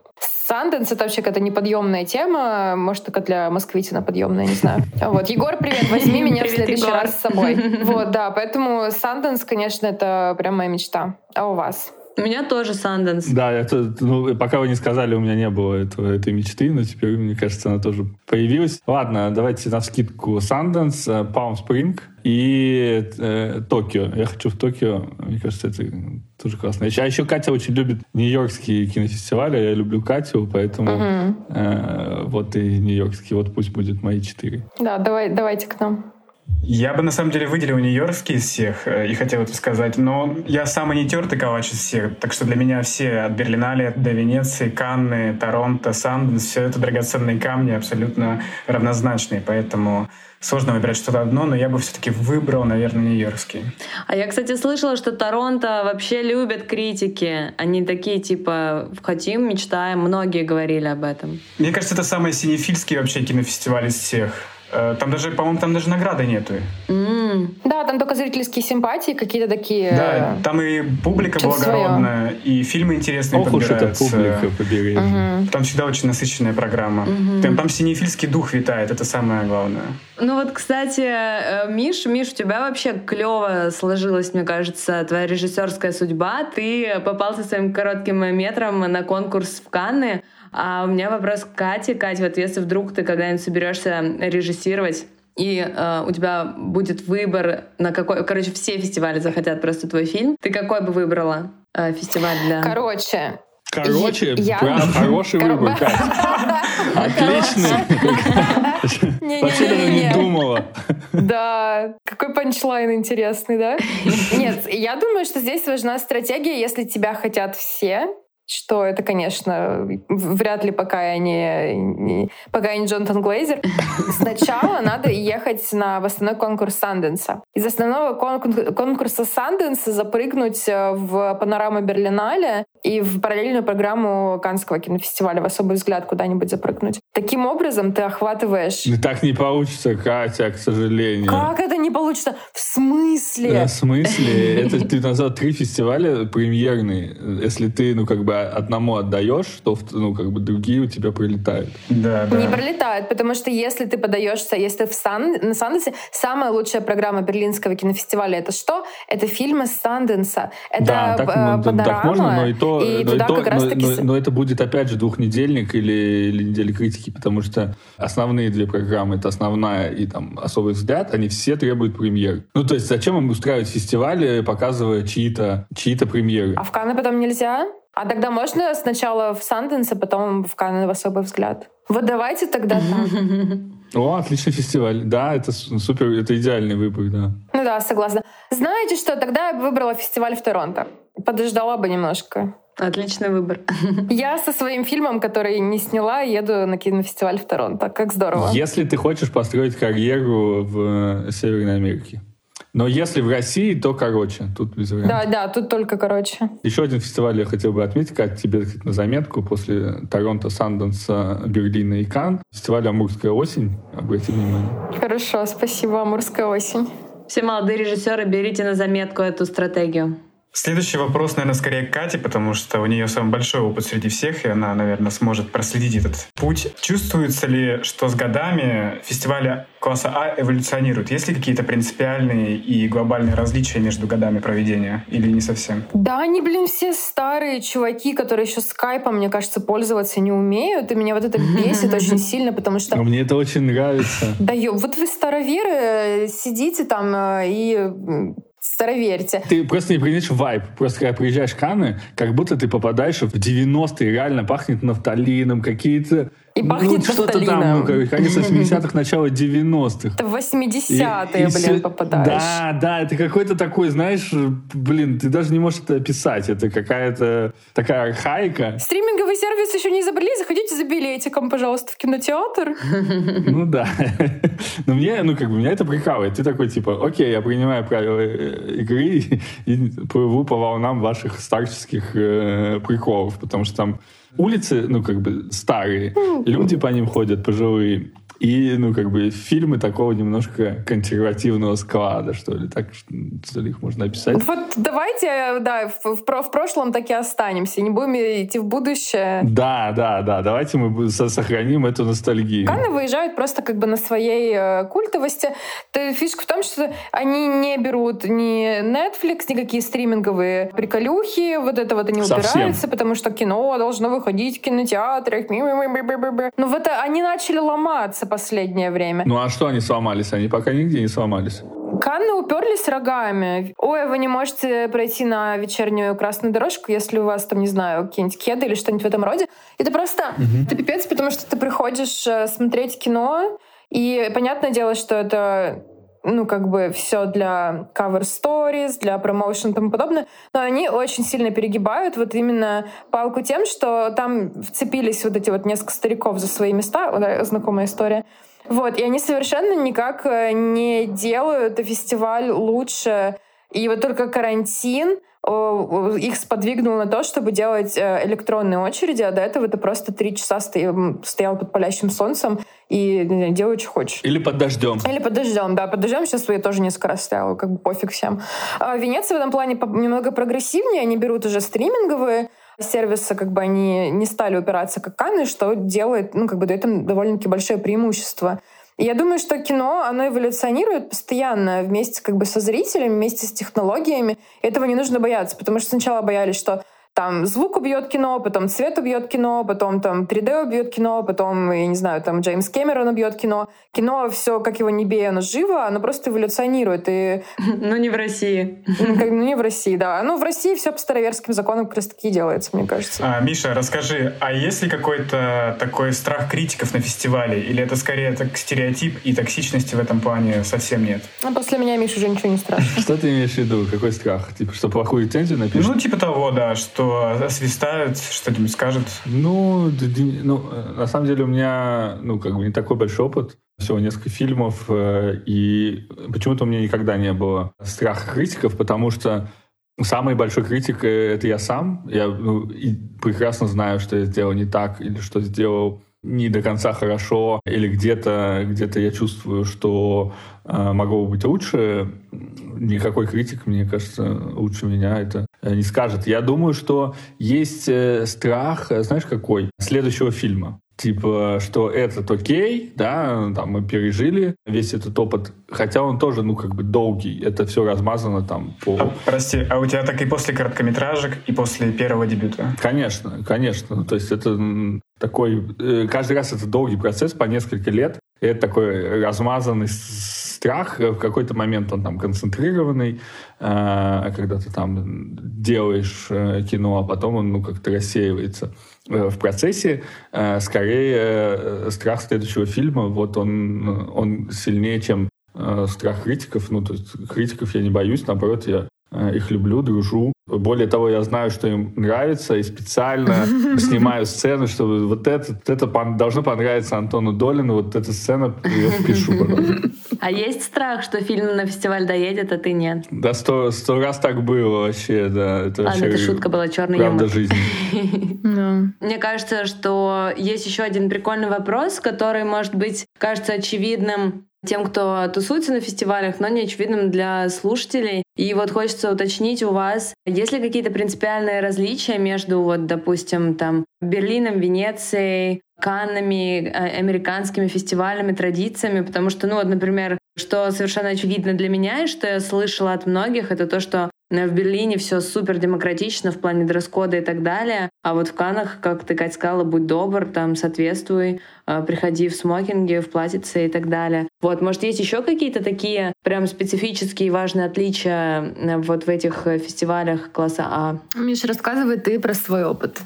Санденс — это вообще какая-то неподъемная тема. Может, только для москвитина подъемная, не знаю. Вот. Егор, привет, возьми меня в Привет, следующий Егор. раз с собой. Вот, да, поэтому Санденс, конечно, это прям моя мечта. А у вас? У меня тоже Санденс. Да, это, ну, пока вы не сказали, у меня не было этого, этой мечты, но теперь, мне кажется, она тоже появилась. Ладно, давайте навскидку Санденс, Палм Спринг и э, Токио. Я хочу в Токио, мне кажется, это тоже классно. А еще Катя очень любит нью-йоркские кинофестивали, я люблю Катю, поэтому Мгм. э, вот и нью-йоркский, вот пусть будет мои четыре. Да, давай, давайте к нам. Я бы на самом деле выделил нью-йоркский из всех э, и хотел это сказать, но я самый нетертый калач из всех, так что для меня все от Берлинале до Венеции, Канны, Торонто, Санденс, все это драгоценные камни, абсолютно равнозначные, поэтому сложно выбирать что-то одно, но я бы все-таки выбрал, наверное, нью-йоркский. А я, кстати, слышала, что Торонто вообще любят критики. Они такие, типа, хотим, мечтаем. Многие говорили об этом. Мне кажется, это самый синефильский вообще кинофестиваль из всех. Э, там даже, по-моему, там даже награды нету. Mm. Да, там только зрительские симпатии какие-то такие. Да, там и публика благородная, свое. и фильмы интересные Ох подбираются. уж это публика побери. Угу. Там всегда очень насыщенная программа. Угу. Там, там синефильский дух витает, это самое главное. Ну вот, кстати, э, Миш, Миш, у тебя вообще клево сложилась, мне кажется, твоя режиссерская судьба. Ты попал со своим коротким метром на конкурс в Канны. А у меня вопрос к Кате. Катя, вот если вдруг ты когда-нибудь соберешься режиссировать, и э, у тебя будет выбор на какой... Короче, все фестивали захотят просто твой фильм. Ты какой бы выбрала э, фестиваль для... Короче, Короче, я... прям хороший Кор... выбор, Катя. Отличный. Вообще даже не думала. Да, какой панчлайн интересный, да? Нет, я думаю, что здесь важна стратегия, если тебя хотят все, что это, конечно, вряд ли пока я не, не пока я не Джонатан Глейзер. Сначала надо ехать на основной конкурс Санденса. Из основного конкурса Санденса запрыгнуть э, в панораму Берлинале и в параллельную программу Канского кинофестиваля в особый взгляд куда-нибудь запрыгнуть. Таким образом ты охватываешь... Ну, так не получится, Катя, к сожалению. Как это не получится? В смысле? Да, в смысле? Это ты назвал три фестиваля премьерные. Если ты, ну, как бы одному отдаешь, то, ну, как бы другие у тебя прилетают. Да, да. Не прилетают, потому что если ты подаешься, если в Сан, на Санденсе, самая лучшая программа Берлинского кинофестиваля это что? Это фильмы Санденса. Это да, так, ну, панорама. Так можно, но и то, и но, и то, но, но, но это будет опять же двухнедельник или, или неделя критики, потому что основные две программы, это основная и там особый взгляд, они все требуют премьер. Ну, то есть зачем им устраивать фестивали, показывая чьи-то чьи премьеры? А в Канны потом нельзя? А тогда можно сначала в Санденс, а потом в Канны в особый взгляд? Вот давайте тогда там. О, отличный фестиваль. Да, это супер, это идеальный выбор, да. Ну да, согласна. Знаете что, тогда я бы выбрала фестиваль в Торонто. Подождала бы немножко. Отличный выбор. Я со своим фильмом, который не сняла, еду на кинофестиваль в Торонто. Как здорово. Если ты хочешь построить карьеру в Северной Америке. Но если в России, то короче. Тут без вариантов. Да, да, тут только короче. Еще один фестиваль я хотел бы отметить, как тебе на заметку, после Торонто, Санденса, Берлина и Кан. Фестиваль «Амурская осень». Обрати внимание. Хорошо, спасибо, «Амурская осень». Все молодые режиссеры, берите на заметку эту стратегию. Следующий вопрос, наверное, скорее к Кате, потому что у нее самый большой опыт среди всех, и она, наверное, сможет проследить этот путь. Чувствуется ли, что с годами фестивали класса А эволюционируют? Есть ли какие-то принципиальные и глобальные различия между годами проведения или не совсем? Да, они, блин, все старые чуваки, которые еще скайпом, мне кажется, пользоваться не умеют, и меня вот это бесит очень сильно, потому что... Но мне это очень нравится. Да, вот вы староверы, сидите там э, и Староверьте. Ты просто не принимаешь вайп. Просто когда приезжаешь в Канны, как будто ты попадаешь в 90-е, реально пахнет нафталином, какие-то и пахнет ну, что-то там, ну, конец 80-х, начало 90-х. Это в 80-е, блин, все... попадаешь. Да, да, это какой-то такой, знаешь, блин, ты даже не можешь это описать. Это какая-то такая архаика. Стриминговый сервис еще не изобрели, заходите за билетиком, пожалуйста, в кинотеатр. Ну да. Но мне, ну как бы, меня это прикалывает. Ты такой, типа, окей, я принимаю правила э, игры и плыву по волнам ваших старческих э, приколов, потому что там улицы, ну, как бы старые, люди по ним ходят пожилые. И, ну, как бы, фильмы такого немножко консервативного склада, что ли, так что ли их можно описать. Вот давайте, да, в, в, в прошлом так и останемся, не будем идти в будущее. Да, да, да, давайте мы сохраним эту ностальгию. Канны выезжают просто как бы на своей э, культовости. То, фишка в том, что они не берут ни Netflix, никакие стриминговые приколюхи, вот это вот они Совсем. убираются, потому что кино должно выходить в кинотеатрах. Ну вот они начали ломаться последнее время. Ну а что они сломались? Они пока нигде не сломались. Канны уперлись рогами. Ой, вы не можете пройти на вечернюю красную дорожку, если у вас там, не знаю, какие-нибудь кеды или что-нибудь в этом роде. Это просто... Угу. Это пипец, потому что ты приходишь э, смотреть кино, и понятное дело, что это ну, как бы все для cover stories, для промоушен и тому подобное, но они очень сильно перегибают вот именно палку тем, что там вцепились вот эти вот несколько стариков за свои места, вот, знакомая история, вот, и они совершенно никак э, не делают фестиваль лучше. И вот только карантин их сподвигнул на то, чтобы делать э, электронные очереди, а до этого ты просто три часа стоял, под палящим солнцем и делай, что хочешь. Или под дождем. Или под дождем, да. Под дождем сейчас я тоже несколько раз стояла, как бы пофиг всем. А Венеция в этом плане немного прогрессивнее, они берут уже стриминговые сервисы, как бы они не стали упираться как Канны, что делает, ну, как бы дает им довольно-таки большое преимущество. Я думаю, что кино, оно эволюционирует постоянно вместе как бы со зрителями, вместе с технологиями. Этого не нужно бояться, потому что сначала боялись, что там звук убьет кино, потом цвет убьет кино, потом там 3D убьет кино, потом, я не знаю, там Джеймс Кэмерон убьет кино. Кино все, как его не бей, оно живо, оно просто эволюционирует. И... Ну, не в России. Ну, ну, не в России, да. Ну, в России все по староверским законам как раз таки делается, мне кажется. А, Миша, расскажи, а есть ли какой-то такой страх критиков на фестивале? Или это скорее так стереотип и токсичности в этом плане совсем нет? А после меня, Миша, уже ничего не страшно. Что ты имеешь в виду? Какой страх? Типа, что плохую рецензию напишут? Ну, типа того, да, что освистают, что-нибудь скажут? Ну, ну, на самом деле у меня, ну, как бы не такой большой опыт. Всего несколько фильмов, э, и почему-то у меня никогда не было страха критиков, потому что самый большой критик э, — это я сам. Я ну, прекрасно знаю, что я сделал не так или что сделал не до конца хорошо, или где-то где я чувствую, что э, могло бы быть лучше, никакой критик, мне кажется, лучше меня это э, не скажет. Я думаю, что есть э, страх, э, знаешь, какой? Следующего фильма типа, что этот окей, да, там мы пережили весь этот опыт, хотя он тоже, ну, как бы долгий, это все размазано там по... А, прости, а у тебя так и после короткометражек, и после первого дебюта? Конечно, конечно, то есть это такой, каждый раз это долгий процесс по несколько лет, и это такой размазанный страх, в какой-то момент он там концентрированный, э, когда ты там делаешь э, кино, а потом он ну как-то рассеивается. Э, в процессе скорее страх следующего фильма, вот он, он сильнее, чем страх критиков. Ну, то есть критиков я не боюсь, наоборот, я их люблю, дружу. Более того, я знаю, что им нравится, и специально снимаю сцены, чтобы вот это, это должно понравиться Антону Долину, вот эта сцена я впишу потом. А есть страх, что фильм на фестиваль доедет, а ты нет? Да, сто, сто раз так было вообще, да. Это Ладно, вообще это шутка была, черный правда юмор. жизни. Мне кажется, что есть еще один прикольный вопрос, который, может быть, кажется очевидным тем, кто тусуется на фестивалях, но не очевидным для слушателей. И вот хочется уточнить у вас, есть ли какие-то принципиальные различия между, вот, допустим, там, Берлином, Венецией, Каннами, э, американскими фестивалями, традициями, потому что, ну вот, например, что совершенно очевидно для меня и что я слышала от многих, это то, что в Берлине все супер демократично в плане дресс-кода и так далее. А вот в Канах, как ты, Кать, сказала, будь добр, там, соответствуй, э, приходи в смокинге, в платьице и так далее. Вот, может, есть еще какие-то такие прям специфические важные отличия э, вот в этих фестивалях класса А? Миша, рассказывай ты про свой опыт.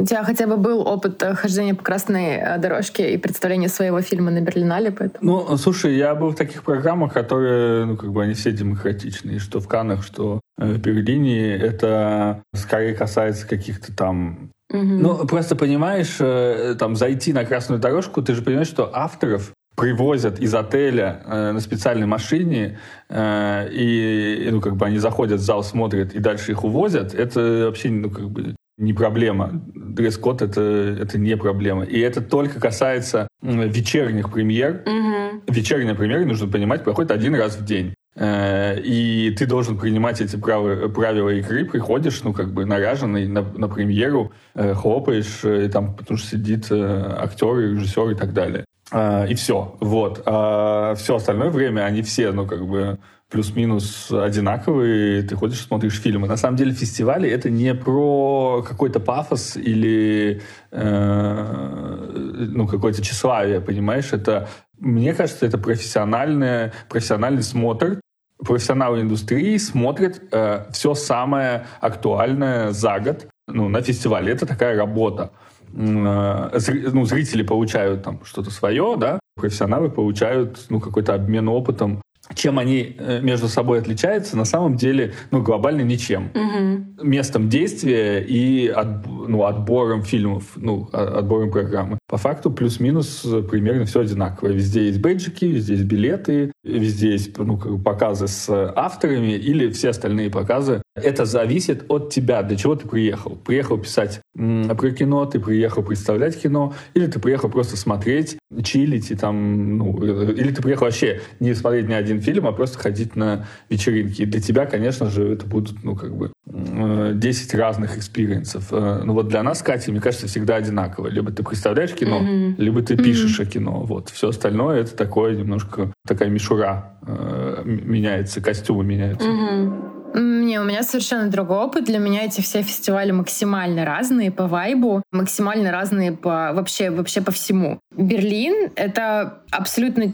У тебя хотя бы был опыт хождения по красной э, дорожке и представления своего фильма на Берлинале, поэтому... Ну, слушай, я был в таких программах, которые, ну, как бы они все демократичные, что в Канах, что в Берлине. Это скорее касается каких-то там Угу. Ну, просто понимаешь, э, там зайти на красную дорожку, ты же понимаешь, что авторов привозят из отеля э, на специальной машине, э, и, ну, как бы они заходят в зал, смотрят, и дальше их увозят, это вообще, ну, как бы не проблема. Дресс-код это, это не проблема. И это только касается вечерних премьер. Угу. Вечерняя премьера, нужно понимать, проходит один раз в день. Э, и ты должен принимать эти правила, правила игры, приходишь, ну, как бы наряженный на, на премьеру, э, хлопаешь, и там, потому что сидит э, актер, режиссер и так далее. И все. Вот. А все остальное время они все, ну, как бы плюс-минус одинаковые, ты ходишь, смотришь фильмы. На самом деле фестивали это не про какой-то пафос или э, ну, какое-то тщеславие, понимаешь? Это, мне кажется, это профессиональное, профессиональный смотр. Профессионалы индустрии смотрят э, все самое актуальное за год ну, на фестивале. Это такая работа. Э, ну, зрители получают там что-то свое, да, профессионалы получают ну, какой-то обмен опытом чем они э, между собой отличаются, на самом деле, ну, глобально ничем. Угу. Местом действия и от, ну, отбором фильмов, ну, отбором программы. По факту плюс-минус примерно все одинаково. Везде есть бейджики, везде есть билеты, везде есть ну, показы с авторами или все остальные показы. Это зависит от тебя, для чего ты приехал. Приехал писать про кино, ты приехал представлять кино, или ты приехал просто смотреть, чилить и там, ну, э, или ты приехал вообще не смотреть ни один фильм, а просто ходить на вечеринки. И для тебя, конечно же, это будут, ну, как бы 10 разных experience ов. Э, ну, вот для нас, Катя, мне кажется, всегда одинаково. Либо ты представляешь кино, mm-hmm. либо ты пишешь mm-hmm. о кино. Вот. Все остальное — это такое немножко, такая мишура э, меняется, костюмы меняются. Mm-hmm. Не, у меня совершенно другой опыт. Для меня эти все фестивали максимально разные по вайбу, максимально разные по вообще, вообще по всему. Берлин — это абсолютно...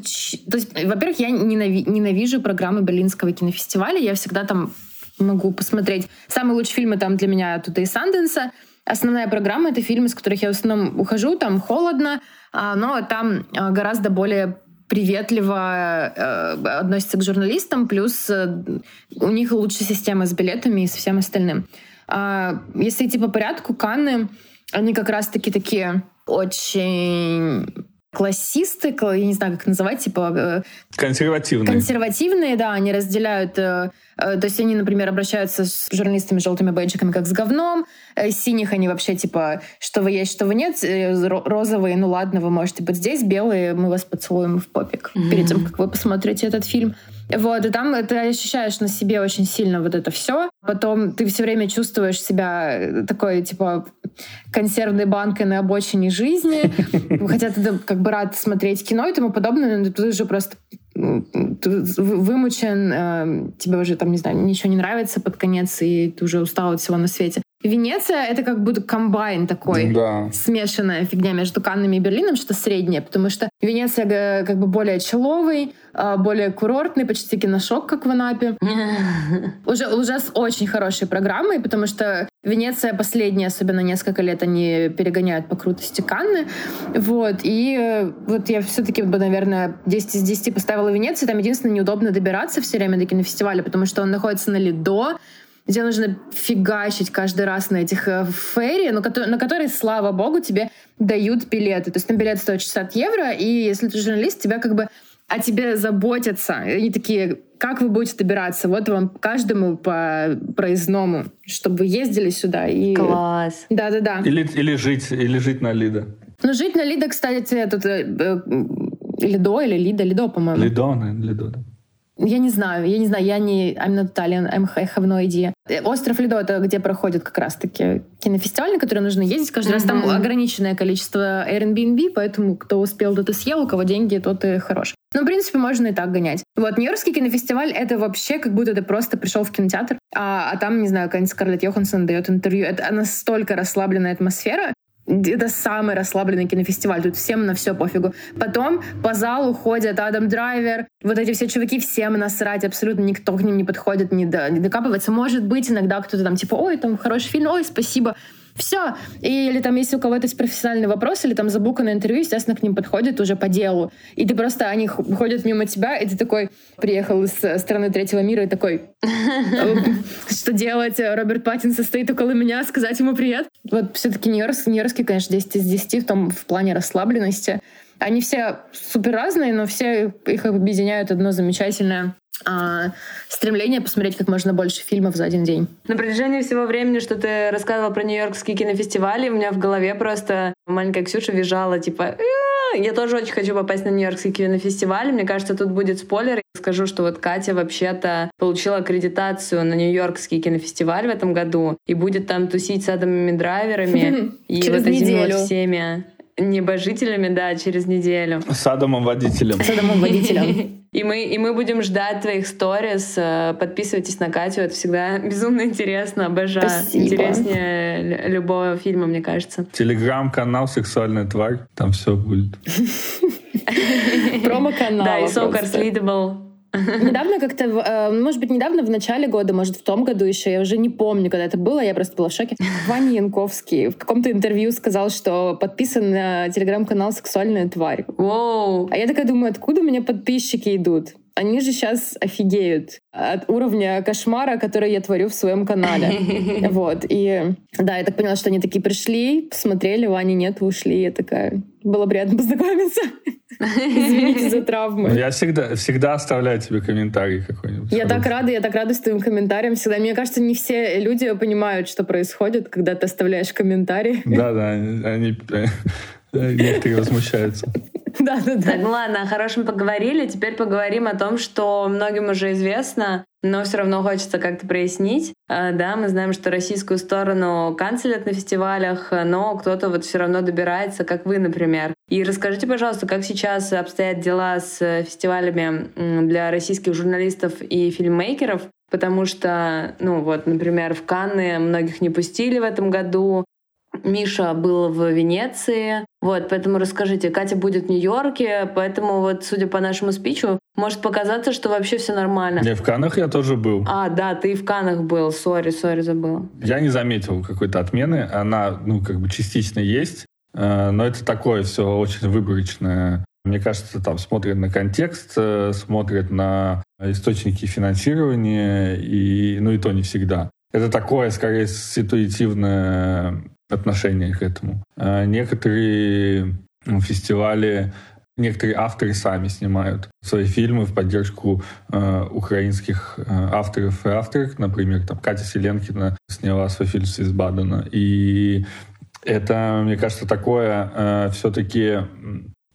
То есть, во-первых, я ненави... ненавижу программы Берлинского кинофестиваля. Я всегда там могу посмотреть. Самые лучшие фильмы там для меня тут и Санденса. Основная программа — это фильмы, с которых я в основном ухожу. Там холодно, а, но там а, гораздо более приветливо э, относятся к журналистам, плюс э, у них лучшая система с билетами и со всем остальным. А, если идти по порядку, Канны, они как раз-таки такие очень классисты, я не знаю, как называть, типа... Э, консервативные. Консервативные, да, они разделяют... Э, э, то есть они, например, обращаются с журналистами с желтыми бейджиками как с говном, синих они вообще типа, что вы есть, что вы нет, розовые, ну ладно, вы можете быть здесь, белые, мы вас поцелуем в попик mm-hmm. перед тем, как вы посмотрите этот фильм. Вот, и там ты ощущаешь на себе очень сильно вот это все. Потом ты все время чувствуешь себя такой, типа, консервной банкой на обочине жизни. Хотя ты как бы рад смотреть кино и тому подобное, но ты уже просто вымучен, э, тебе уже там, не знаю, ничего не нравится под конец, и ты уже устал от всего на свете. Венеция — это как будто комбайн такой, да. смешанная фигня между Каннами и Берлином, что среднее, потому что Венеция э, как бы более человый, э, более курортный, почти киношок, как в Анапе. Уже, уже с очень хорошей программой, потому что Венеция последние, особенно несколько лет, они перегоняют по крутости Канны. Вот. И э, вот я все-таки бы, наверное, 10 из 10 поставила Венецию. Там единственное неудобно добираться все время до кинофестиваля, потому что он находится на ледо, где нужно фигачить каждый раз на этих э, ферри, но на которые, слава богу, тебе дают билеты. То есть на билет стоит 60 евро, и если ты журналист, тебя как бы о тебе заботятся. Они такие, как вы будете добираться? Вот вам каждому по проездному, чтобы вы ездили сюда. И... Класс. Да-да-да. Или, или, жить, или жить на Лида. Ну, жить на Лида, кстати, тут... Э, э, Лидо или Лида? Лидо, по-моему. Лидо, Лидо, да. Я не знаю, я не знаю, я не... I'm not Italian, I'm, I have no idea. Остров Ледо — это где проходит как раз-таки кинофестиваль, на который нужно ездить каждый mm-hmm. раз. Там ограниченное количество Airbnb, поэтому кто успел, тот и съел, у кого деньги, тот и хорош. Ну, в принципе, можно и так гонять. Вот, Нью-Йоркский кинофестиваль — это вообще как будто ты просто пришел в кинотеатр, а, а там, не знаю, какая-нибудь Скарлетт Йоханссон дает интервью. Это настолько расслабленная атмосфера, это самый расслабленный кинофестиваль. Тут всем на все пофигу. Потом по залу ходят Адам Драйвер, вот эти все чуваки, всем насрать, абсолютно никто к ним не подходит, не, до, не докапывается. Может быть, иногда кто-то там типа, ой, там хороший фильм, ой, спасибо. Все. Или там, если у кого-то есть профессиональный вопрос, или там забуканное интервью, естественно, к ним подходит уже по делу. И ты просто, они ходят мимо тебя, и ты такой приехал из э, страны третьего мира и такой, что делать? Роберт Паттинсон стоит около меня, сказать ему привет. Вот все-таки Нью-Йоркский, Нью-Йоркский, конечно, 10 из 10 в том в плане расслабленности. Они все супер разные, но все их объединяют одно замечательное а, стремление посмотреть как можно больше фильмов за один день. На протяжении всего времени, что ты рассказывала про Нью-Йоркские кинофестивали, у меня в голове просто маленькая Ксюша визжала, типа, «Э, я тоже очень хочу попасть на Нью-Йоркский кинофестиваль. Мне кажется, тут будет спойлер. Скажу, что вот Катя вообще-то получила аккредитацию на Нью-Йоркский кинофестиваль в этом году и будет там тусить с Адамами Драйверами и вот этими вот всеми небожителями, да, через неделю. С Адамом водителем. С Адамом водителем. И мы, и мы будем ждать твоих сторис. Э, подписывайтесь на Катю. Это всегда безумно интересно. Обожаю. Спасибо. Интереснее любого фильма, мне кажется. Телеграм-канал «Сексуальная тварь». Там все будет. Промо-канал. Да, и So Readable. Недавно как-то, э, может быть, недавно, в начале года, может, в том году еще, я уже не помню, когда это было, я просто была в шоке. Ваня Янковский в каком-то интервью сказал, что подписан на телеграм-канал «Сексуальная тварь». Воу. А я такая думаю, откуда у меня подписчики идут? Они же сейчас офигеют от уровня кошмара, который я творю в своем канале. Вот. И да, я так поняла, что они такие пришли, посмотрели, Вани нет, ушли. Я такая, было приятно познакомиться. Извините за травмы. Я всегда, всегда оставляю тебе комментарий какой-нибудь. Я так рада, я так рада с твоим комментарием всегда. Мне кажется, не все люди понимают, что происходит, когда ты оставляешь комментарий. Да-да, они некоторые возмущаются. Да, да, да. Так, ну ладно, о хорошем поговорили. Теперь поговорим о том, что многим уже известно, но все равно хочется как-то прояснить. А, да, мы знаем, что российскую сторону канцелят на фестивалях, но кто-то вот все равно добирается, как вы, например. И расскажите, пожалуйста, как сейчас обстоят дела с фестивалями для российских журналистов и filmmaker ов, потому что, ну вот, например, в Канны многих не пустили в этом году, Миша был в Венеции. Вот, поэтому расскажите, Катя будет в Нью-Йорке, поэтому вот, судя по нашему спичу, может показаться, что вообще все нормально. Не, в Канах я тоже был. А, да, ты в Канах был. Sorry, sorry, забыла. Я не заметил какой-то отмены. Она, ну, как бы частично есть, э, но это такое все очень выборочное. Мне кажется, там смотрят на контекст, э, смотрят на источники финансирования, и, ну и то не всегда. Это такое, скорее, ситуативное отношение к этому. А некоторые фестивали некоторые авторы сами снимают свои фильмы в поддержку э, украинских э, авторов и авторок. Например, там Катя Селенкина сняла свой фильм с Бадена. И это, мне кажется, такое э, все-таки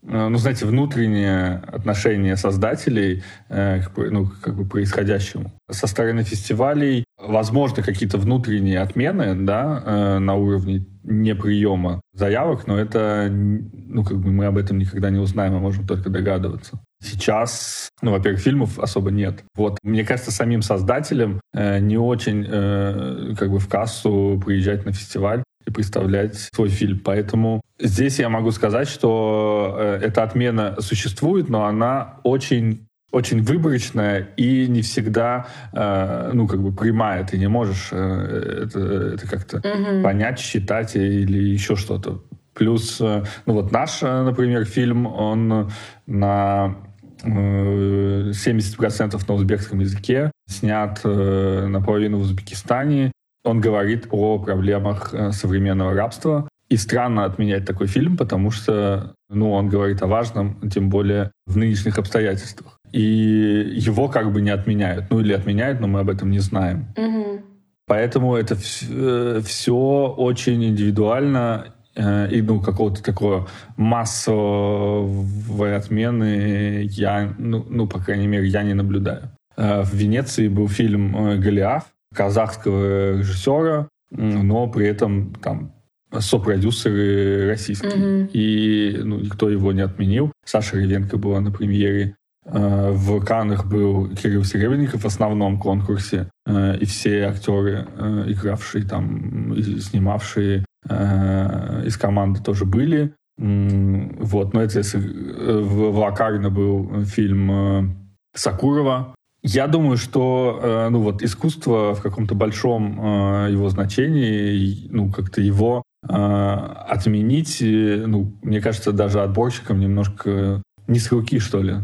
ну, знаете, внутреннее отношение создателей э, к, ну, как бы происходящему. Со стороны фестивалей, возможно, какие-то внутренние отмены, да, э, на уровне неприема заявок, но это, ну, как бы мы об этом никогда не узнаем, мы можем только догадываться. Сейчас, ну, во-первых, фильмов особо нет. Вот, мне кажется, самим создателям э, не очень, э, как бы, в кассу приезжать на фестиваль и представлять свой фильм. Поэтому здесь я могу сказать, что э, эта отмена существует, но она очень очень выборочная и не всегда, э, ну, как бы прямая. Ты не можешь э, это, это как-то угу. понять, считать или еще что-то. Плюс, э, ну вот наш, э, например, фильм, он на 70% э, на узбекском языке, снят э, наполовину в Узбекистане, он говорит о проблемах современного рабства. И странно отменять такой фильм, потому что ну, он говорит о важном, тем более в нынешних обстоятельствах. И его как бы не отменяют. Ну или отменяют, но мы об этом не знаем. Угу. Поэтому это все э, очень индивидуально э, и ну, какого-то такого массовой отмены я, ну, ну, по крайней мере, я не наблюдаю. В Венеции был фильм «Голиаф», казахского режиссера, но при этом там сопродюсеры российские. Mm-hmm. И ну, никто его не отменил. Саша Ревенко была на премьере. Э, в Каннах был Кирилл Серебренников в основном конкурсе. Э, и все актеры, э, игравшие там, снимавшие из команды тоже были. Вот, но это в Лакарно был фильм Сакурова, я думаю, что ну вот искусство в каком-то большом его значении, ну как-то его отменить, ну мне кажется, даже отборщикам немножко не с руки, что ли.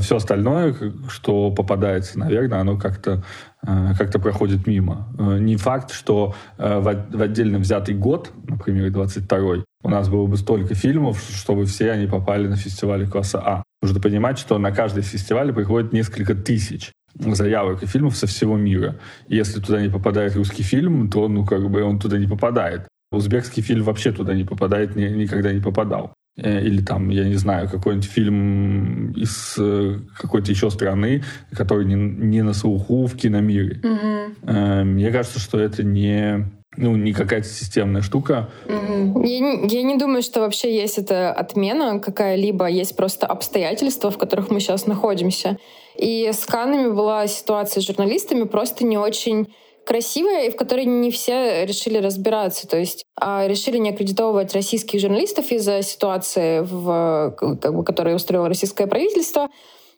Все остальное, что попадается, наверное, оно как-то как проходит мимо. Не факт, что в отдельно взятый год, например, 22-й, у нас было бы столько фильмов, чтобы все они попали на фестивали класса А. Нужно понимать, что на каждый фестиваль приходит несколько тысяч заявок и фильмов со всего мира. И если туда не попадает русский фильм, то ну как бы он туда не попадает. Узбекский фильм вообще туда не попадает, ни, никогда не попадал. Э, или там, я не знаю, какой-нибудь фильм из э, какой-то еще страны, который не, не на слуху в киномире. Mm-hmm. Мне кажется, что это не ну, не какая-то системная штука. Mm-hmm. Я, не, я не думаю, что вообще есть эта отмена какая-либо. Есть просто обстоятельства, в которых мы сейчас находимся. И с Каннами была ситуация с журналистами просто не очень красивая, и в которой не все решили разбираться. То есть а, решили не аккредитовывать российских журналистов из-за ситуации, в, как бы, которую устроило российское правительство.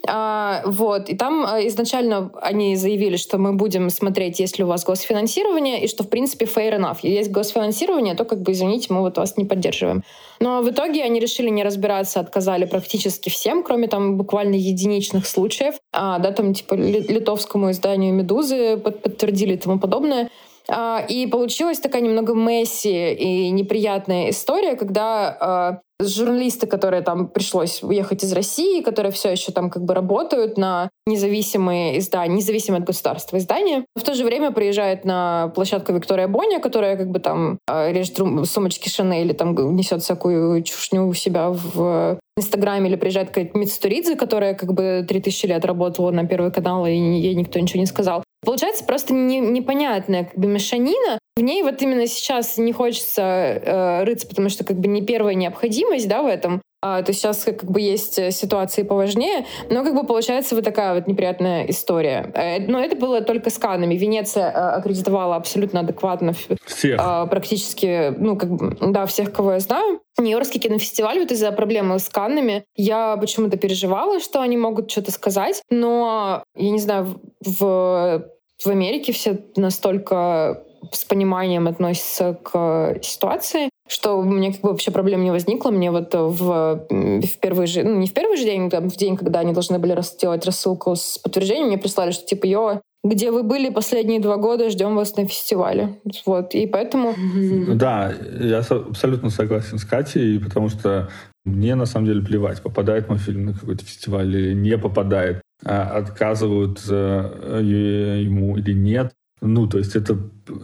А, вот. И там а, изначально они заявили, что мы будем смотреть, есть ли у вас госфинансирование, и что, в принципе, fair enough. Есть госфинансирование, то, как бы, извините, мы вот вас не поддерживаем. Но в итоге они решили не разбираться, отказали практически всем, кроме там буквально единичных случаев. А, да, там, типа, литовскому изданию «Медузы» подтвердили и тому подобное. А, и получилась такая немного месси и неприятная история, когда а, журналисты, которые там пришлось уехать из России, которые все еще там как бы работают на независимые издания, независимые от государства издания, в то же время приезжают на площадку Виктория Боня, которая как бы там э, режет сумочки Шанель или там несет всякую чушню у себя в Инстаграме или приезжает какая-то Мицтуридзе, которая как бы 3000 лет работала на Первый канал, и ей никто ничего не сказал. Получается просто не, непонятная как бы мешанина. В ней вот именно сейчас не хочется э, рыться, потому что как бы не первая необходимость да, в этом. А, то сейчас как бы есть э, ситуации поважнее, но как бы получается вот такая вот неприятная история. Э, но это было только с Каннами. Венеция э, аккредитовала абсолютно адекватно всех. практически, ну как бы, да, всех, кого я знаю. Нью-Йоркский кинофестиваль вот из-за проблемы с Каннами я почему-то переживала, что они могут что-то сказать, но я не знаю, в в Америке все настолько с пониманием относятся к ситуации, что у меня как бы вообще проблем не возникло. Мне вот в, в первый же, ну не в первый же день, там, в день, когда они должны были сделать рассылку с подтверждением, мне прислали, что типа, йо, где вы были последние два года, ждем вас на фестивале. Вот, и поэтому... Да, я абсолютно согласен с Катей, потому что мне на самом деле плевать, попадает мой фильм на какой-то фестиваль или не попадает, а отказывают э, ему или нет. Ну, то есть это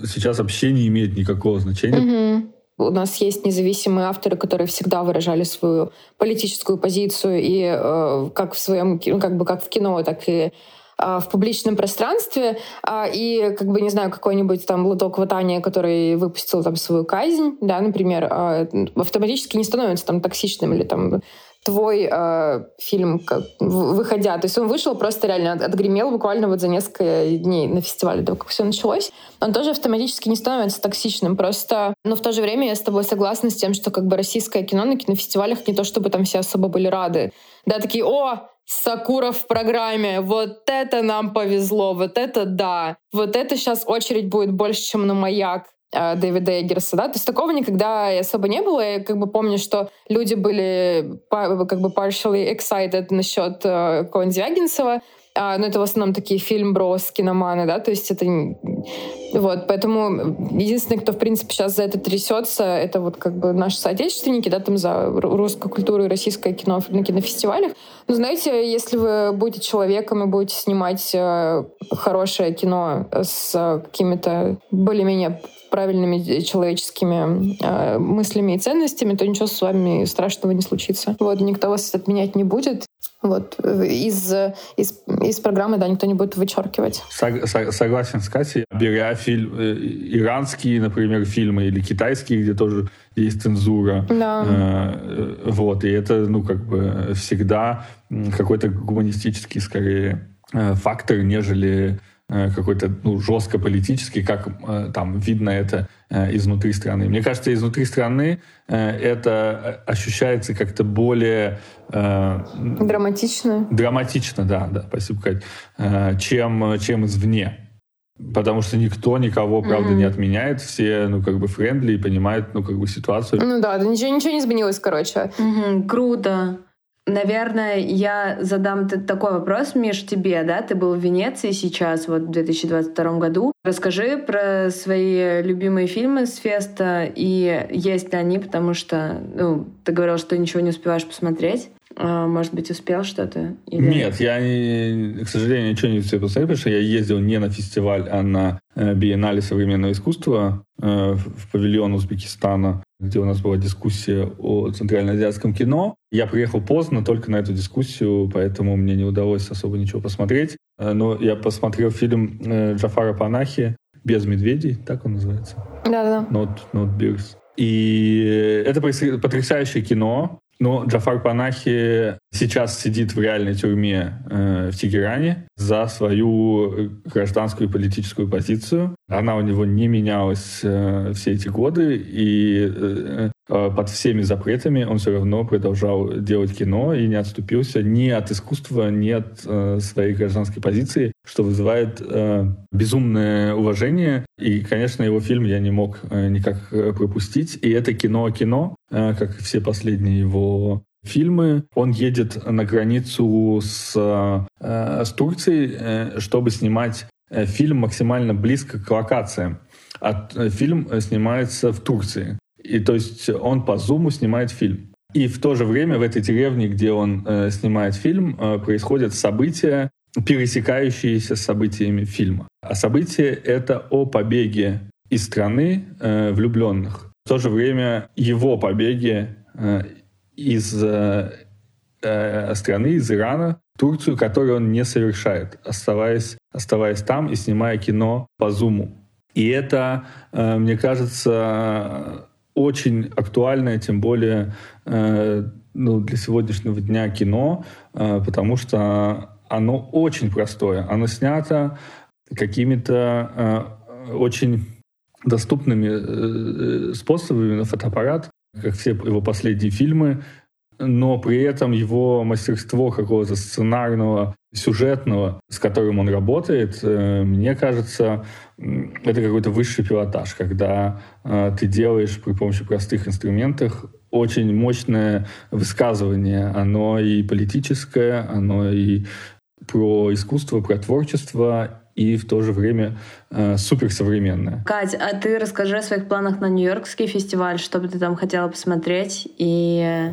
сейчас вообще не имеет никакого значения. Угу. У нас есть независимые авторы, которые всегда выражали свою политическую позицию и э, как в своем, ну, как бы как в кино, так и э, в публичном пространстве. Э, и, как бы, не знаю, какой-нибудь там Лоток Ватания, который выпустил там свою казнь, да, например, э, автоматически не становится там токсичным или там твой э, фильм, как, выходя. То есть он вышел, просто реально отгремел буквально вот за несколько дней на фестивале, до как все началось. Он тоже автоматически не становится токсичным. Просто, но в то же время я с тобой согласна с тем, что как бы российское кино на кинофестивалях не то, чтобы там все особо были рады. Да, такие, о, Сакура в программе, вот это нам повезло, вот это да, вот это сейчас очередь будет больше, чем на маяк. Э, Дэвида Эггерса, да, то есть такого никогда особо не было. Я как бы помню, что люди были как бы partially excited насчет э, Коэн Звягинцева, а, но это в основном такие фильм-брос, киноманы, да, то есть это... Вот, поэтому единственный, кто, в принципе, сейчас за это трясется, это вот как бы наши соотечественники, да, там за русскую культуру и российское кино на кинофестивалях. Но знаете, если вы будете человеком и будете снимать э, хорошее кино с какими-то более-менее правильными человеческими э, мыслями и ценностями, то ничего с вами страшного не случится. Вот, никто вас отменять не будет. Вот из, из, из программы, да, никто не будет вычеркивать. Согласен с Катей. Беря фильм, э, иранские, например, фильмы или китайские, где тоже есть цензура. Да. Э, вот, и это, ну, как бы всегда какой-то гуманистический, скорее, э, фактор, нежели Э, какой-то ну, жестко политический, как э, там видно это э, изнутри страны. Мне кажется, изнутри страны это ощущается как-то более... Драматично. Драматично, да, да, спасибо, Кать, чем, чем извне. Потому что никто никого, правда, mm-hmm. не отменяет. Все, ну, как бы, friendly и понимают, ну, как бы, ситуацию. Ну да, ничего, ничего не изменилось, короче. Mm-hmm, круто. Наверное, я задам такой вопрос, Миш, тебе, да? Ты был в Венеции сейчас, вот в 2022 году. Расскажи про свои любимые фильмы с феста и есть ли они, потому что, ну, ты говорил, что ничего не успеваешь посмотреть. А, может быть, успел что-то? Или... Нет, я, к сожалению, ничего не успел посмотреть, потому что я ездил не на фестиваль, а на э, биеннале современного искусства э, в павильон Узбекистана, где у нас была дискуссия о центральноазиатском кино. Я приехал поздно только на эту дискуссию, поэтому мне не удалось особо ничего посмотреть. Э, но я посмотрел фильм Джафара Панахи «Без медведей», так он называется? Да-да. Not, not Bears. И это потрясающее кино. Но Джафар Панахи сейчас сидит в реальной тюрьме э, в Тегеране за свою гражданскую и политическую позицию. Она у него не менялась э, все эти годы, и э, под всеми запретами он все равно продолжал делать кино и не отступился ни от искусства, ни от э, своей гражданской позиции, что вызывает э, безумное уважение. И, конечно, его фильм я не мог э, никак э, пропустить. И это кино-кино, э, как все последние его фильмы. Он едет на границу с, э, с Турцией, э, чтобы снимать э, фильм максимально близко к локациям. А э, фильм э, снимается в Турции. И то есть он по зуму снимает фильм. И в то же время в этой деревне, где он э, снимает фильм, э, происходят события, пересекающиеся с событиями фильма. А события — это о побеге из страны э, влюбленных. В то же время его побеге э, из э, э, страны, из Ирана, Турцию, которую он не совершает, оставаясь, оставаясь там и снимая кино по зуму. И это, э, мне кажется, очень актуальное, тем более э, ну, для сегодняшнего дня кино, э, потому что оно очень простое. Оно снято какими-то очень доступными способами на фотоаппарат, как все его последние фильмы, но при этом его мастерство какого-то сценарного, сюжетного, с которым он работает, э, мне кажется, это какой-то высший пилотаж, когда э, ты делаешь при помощи простых инструментов очень мощное высказывание. Оно и политическое, оно и про искусство, про творчество, и в то же время э, суперсовременная. Кать, а ты расскажи о своих планах на Нью-Йоркский фестиваль, что бы ты там хотела посмотреть и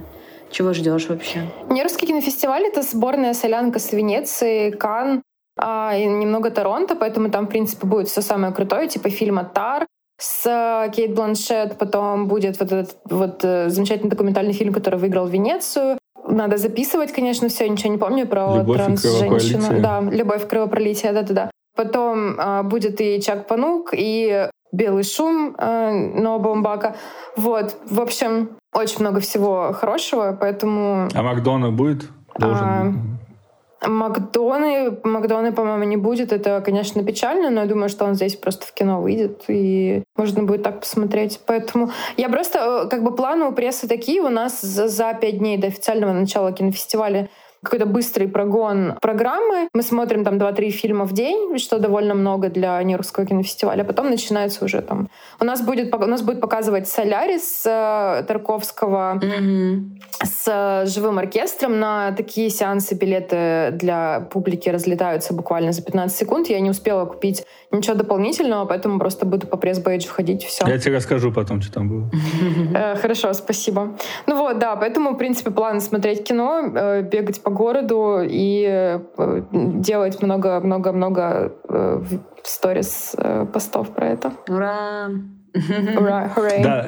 чего ждешь вообще? Нью-Йоркский кинофестиваль — это сборная солянка с Венеции, Кан а, и немного Торонто, поэтому там, в принципе, будет все самое крутое, типа фильма «Тар», с э, Кейт Бланшет, потом будет вот этот вот э, замечательный документальный фильм, который выиграл Венецию. Надо записывать, конечно, все, ничего не помню про Любовь транс-женщину. Да, любовь кровопролитие, да-да-да. Потом э, будет и Чак Панук, и Белый шум э, Ноа Бомбака. Вот, в общем, очень много всего хорошего, поэтому... А Макдона будет? Должен а, Макдоны, Макдоны, по-моему, не будет. Это, конечно, печально, но я думаю, что он здесь просто в кино выйдет, и можно будет так посмотреть. Поэтому я просто, э, как бы планы у прессы такие. У нас за, за пять дней до официального начала кинофестиваля какой-то быстрый прогон программы. Мы смотрим там 2-3 фильма в день, что довольно много для Нью-Йоркского кинофестиваля. Потом начинается уже там... У нас будет, у нас будет показывать «Солярис» э, Тарковского mm-hmm. с э, живым оркестром. На такие сеансы билеты для публики разлетаются буквально за 15 секунд. Я не успела купить ничего дополнительного, поэтому просто буду по пресс-бейджу ходить, все. Я тебе расскажу потом, что там было. Э, хорошо, спасибо. Ну вот, да, поэтому, в принципе, план смотреть кино, бегать по городу и э, делать много-много-много э, сторис э, постов про это. Ура! Ура, Да,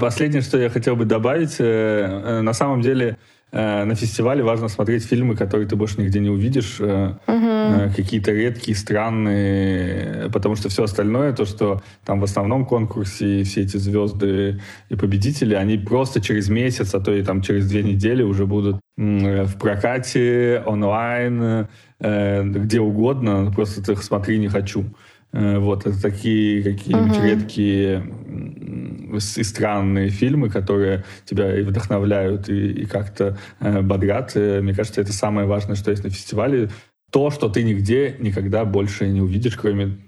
последнее, что я хотел бы добавить, на самом деле на фестивале важно смотреть фильмы, которые ты больше нигде не увидишь, угу. какие-то редкие, странные, потому что все остальное, то, что там в основном конкурсе все эти звезды и победители, они просто через месяц, а то и там через две недели уже будут в прокате, онлайн, где угодно, просто их смотри не хочу. Вот, это такие какие-нибудь угу. редкие и странные фильмы, которые тебя и вдохновляют, и, и как-то э, бодрят. И, мне кажется, это самое важное, что есть на фестивале. То, что ты нигде никогда больше не увидишь, кроме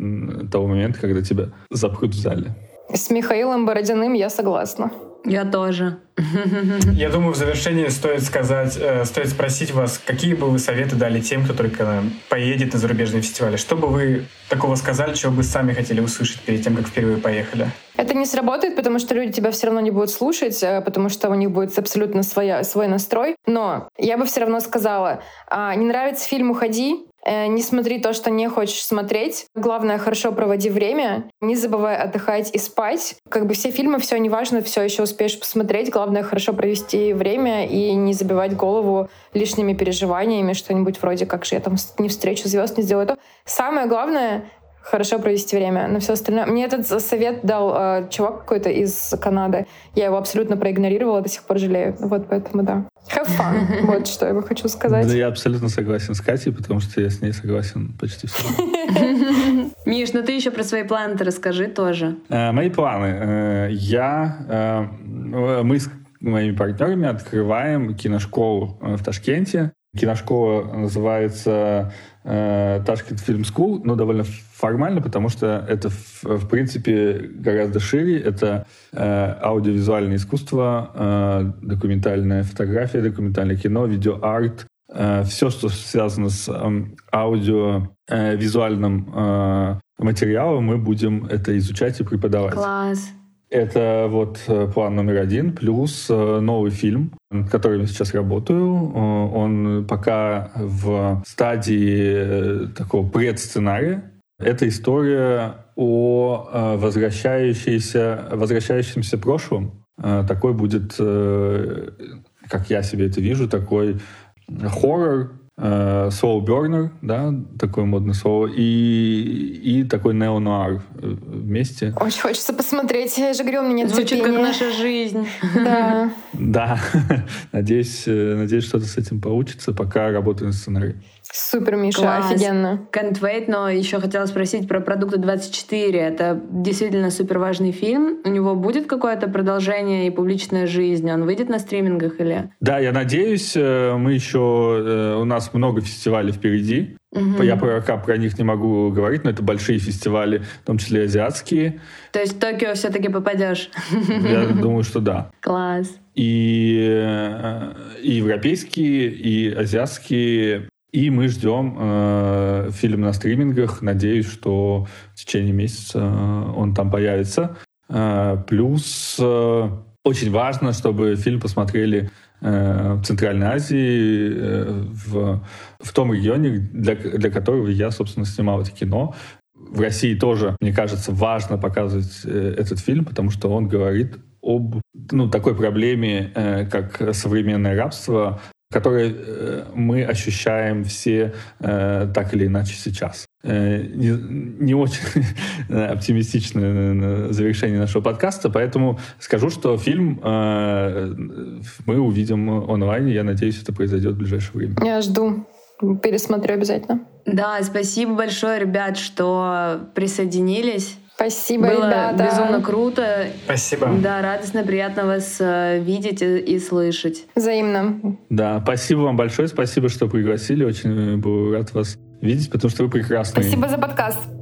того момента, когда тебя запрут в зале. С Михаилом Бородиным я согласна. Я тоже. Я думаю, в завершении стоит сказать, э, стоит спросить вас, какие бы вы советы дали тем, кто только поедет на зарубежные фестивали? Что бы вы такого сказали, чего бы сами хотели услышать перед тем, как впервые поехали? Это не сработает, потому что люди тебя все равно не будут слушать, э, потому что у них будет абсолютно своя, свой настрой. Но я бы все равно сказала, а, не нравится фильм «Уходи», Э, не смотри то, что не хочешь смотреть. Главное, хорошо проводи время. Не забывай отдыхать и спать. Как бы все фильмы, все неважно, все еще успеешь посмотреть. Главное, хорошо провести время и не забивать голову лишними переживаниями, что-нибудь вроде как же я там не встречу звезд, не сделаю то. Самое главное хорошо провести время. На все остальное. Мне этот совет дал э, чувак какой-то из Канады. Я его абсолютно проигнорировала, до сих пор жалею. Вот поэтому да. Have fun. Вот что я бы хочу сказать. Да, я абсолютно согласен с Катей, потому что я с ней согласен почти все. Миш, ну ты еще про свои планы расскажи тоже. Э, мои планы. Э, я мы с моими партнерами открываем киношколу в Ташкенте. Киношкола называется э, Tashkent Film School, но довольно формально, потому что это, в, в принципе, гораздо шире. Это э, аудиовизуальное искусство, э, документальная фотография, документальное кино, видеоарт, э, все, что связано с э, аудиовизуальным э, материалом, мы будем это изучать и преподавать. Класс. Это вот э, план номер один, плюс э, новый фильм, над которым я сейчас работаю. Э, он пока в стадии такого предсценария. Это история о возвращающейся, возвращающемся прошлом. Такой будет, как я себе это вижу, такой хоррор, Soul Burner, да, такое модное слово, и, и такой неонуар вместе. Очень хочется посмотреть. Я же говорила, мне нет Звучит терпения. как наша жизнь. Да. Да. надеюсь, надеюсь, что-то с этим получится, пока работаю над сценарием. Супер, Миша, Класс. офигенно. Can't wait, но еще хотела спросить про продукты 24. Это действительно супер важный фильм. У него будет какое-то продолжение и публичная жизнь? Он выйдет на стримингах или? Да, я надеюсь. Мы еще... У нас много фестивалей впереди. Мгм. Я пока про них не могу говорить, но это большие фестивали, в том числе азиатские. То есть в Токио все-таки попадешь? Я думаю, что да. Класс. И, э, и европейские, и азиатские. И мы ждем э, фильм на стримингах. Надеюсь, что в течение месяца э, он там появится. Э, плюс э, очень важно, чтобы фильм посмотрели э, в Центральной Азии, э, в, в том регионе, для, для которого я, собственно, снимал это кино. В России тоже, мне кажется, важно показывать э, этот фильм, потому что он говорит об ну, такой проблеме, э, как современное рабство, которое э, мы ощущаем все э, так или иначе сейчас. Э, не, не очень оптимистичное завершение нашего подкаста, поэтому скажу, что фильм э, мы увидим онлайн, я надеюсь, это произойдет в ближайшее время. Я жду. Пересмотрю обязательно. Да, спасибо большое, ребят, что присоединились. Спасибо, Было ребята. безумно круто. Спасибо. Да, радостно, приятно вас э, видеть и, и слышать. Взаимно. Да, спасибо вам большое, спасибо, что пригласили, очень был рад вас видеть, потому что вы прекрасные. Спасибо за подкаст.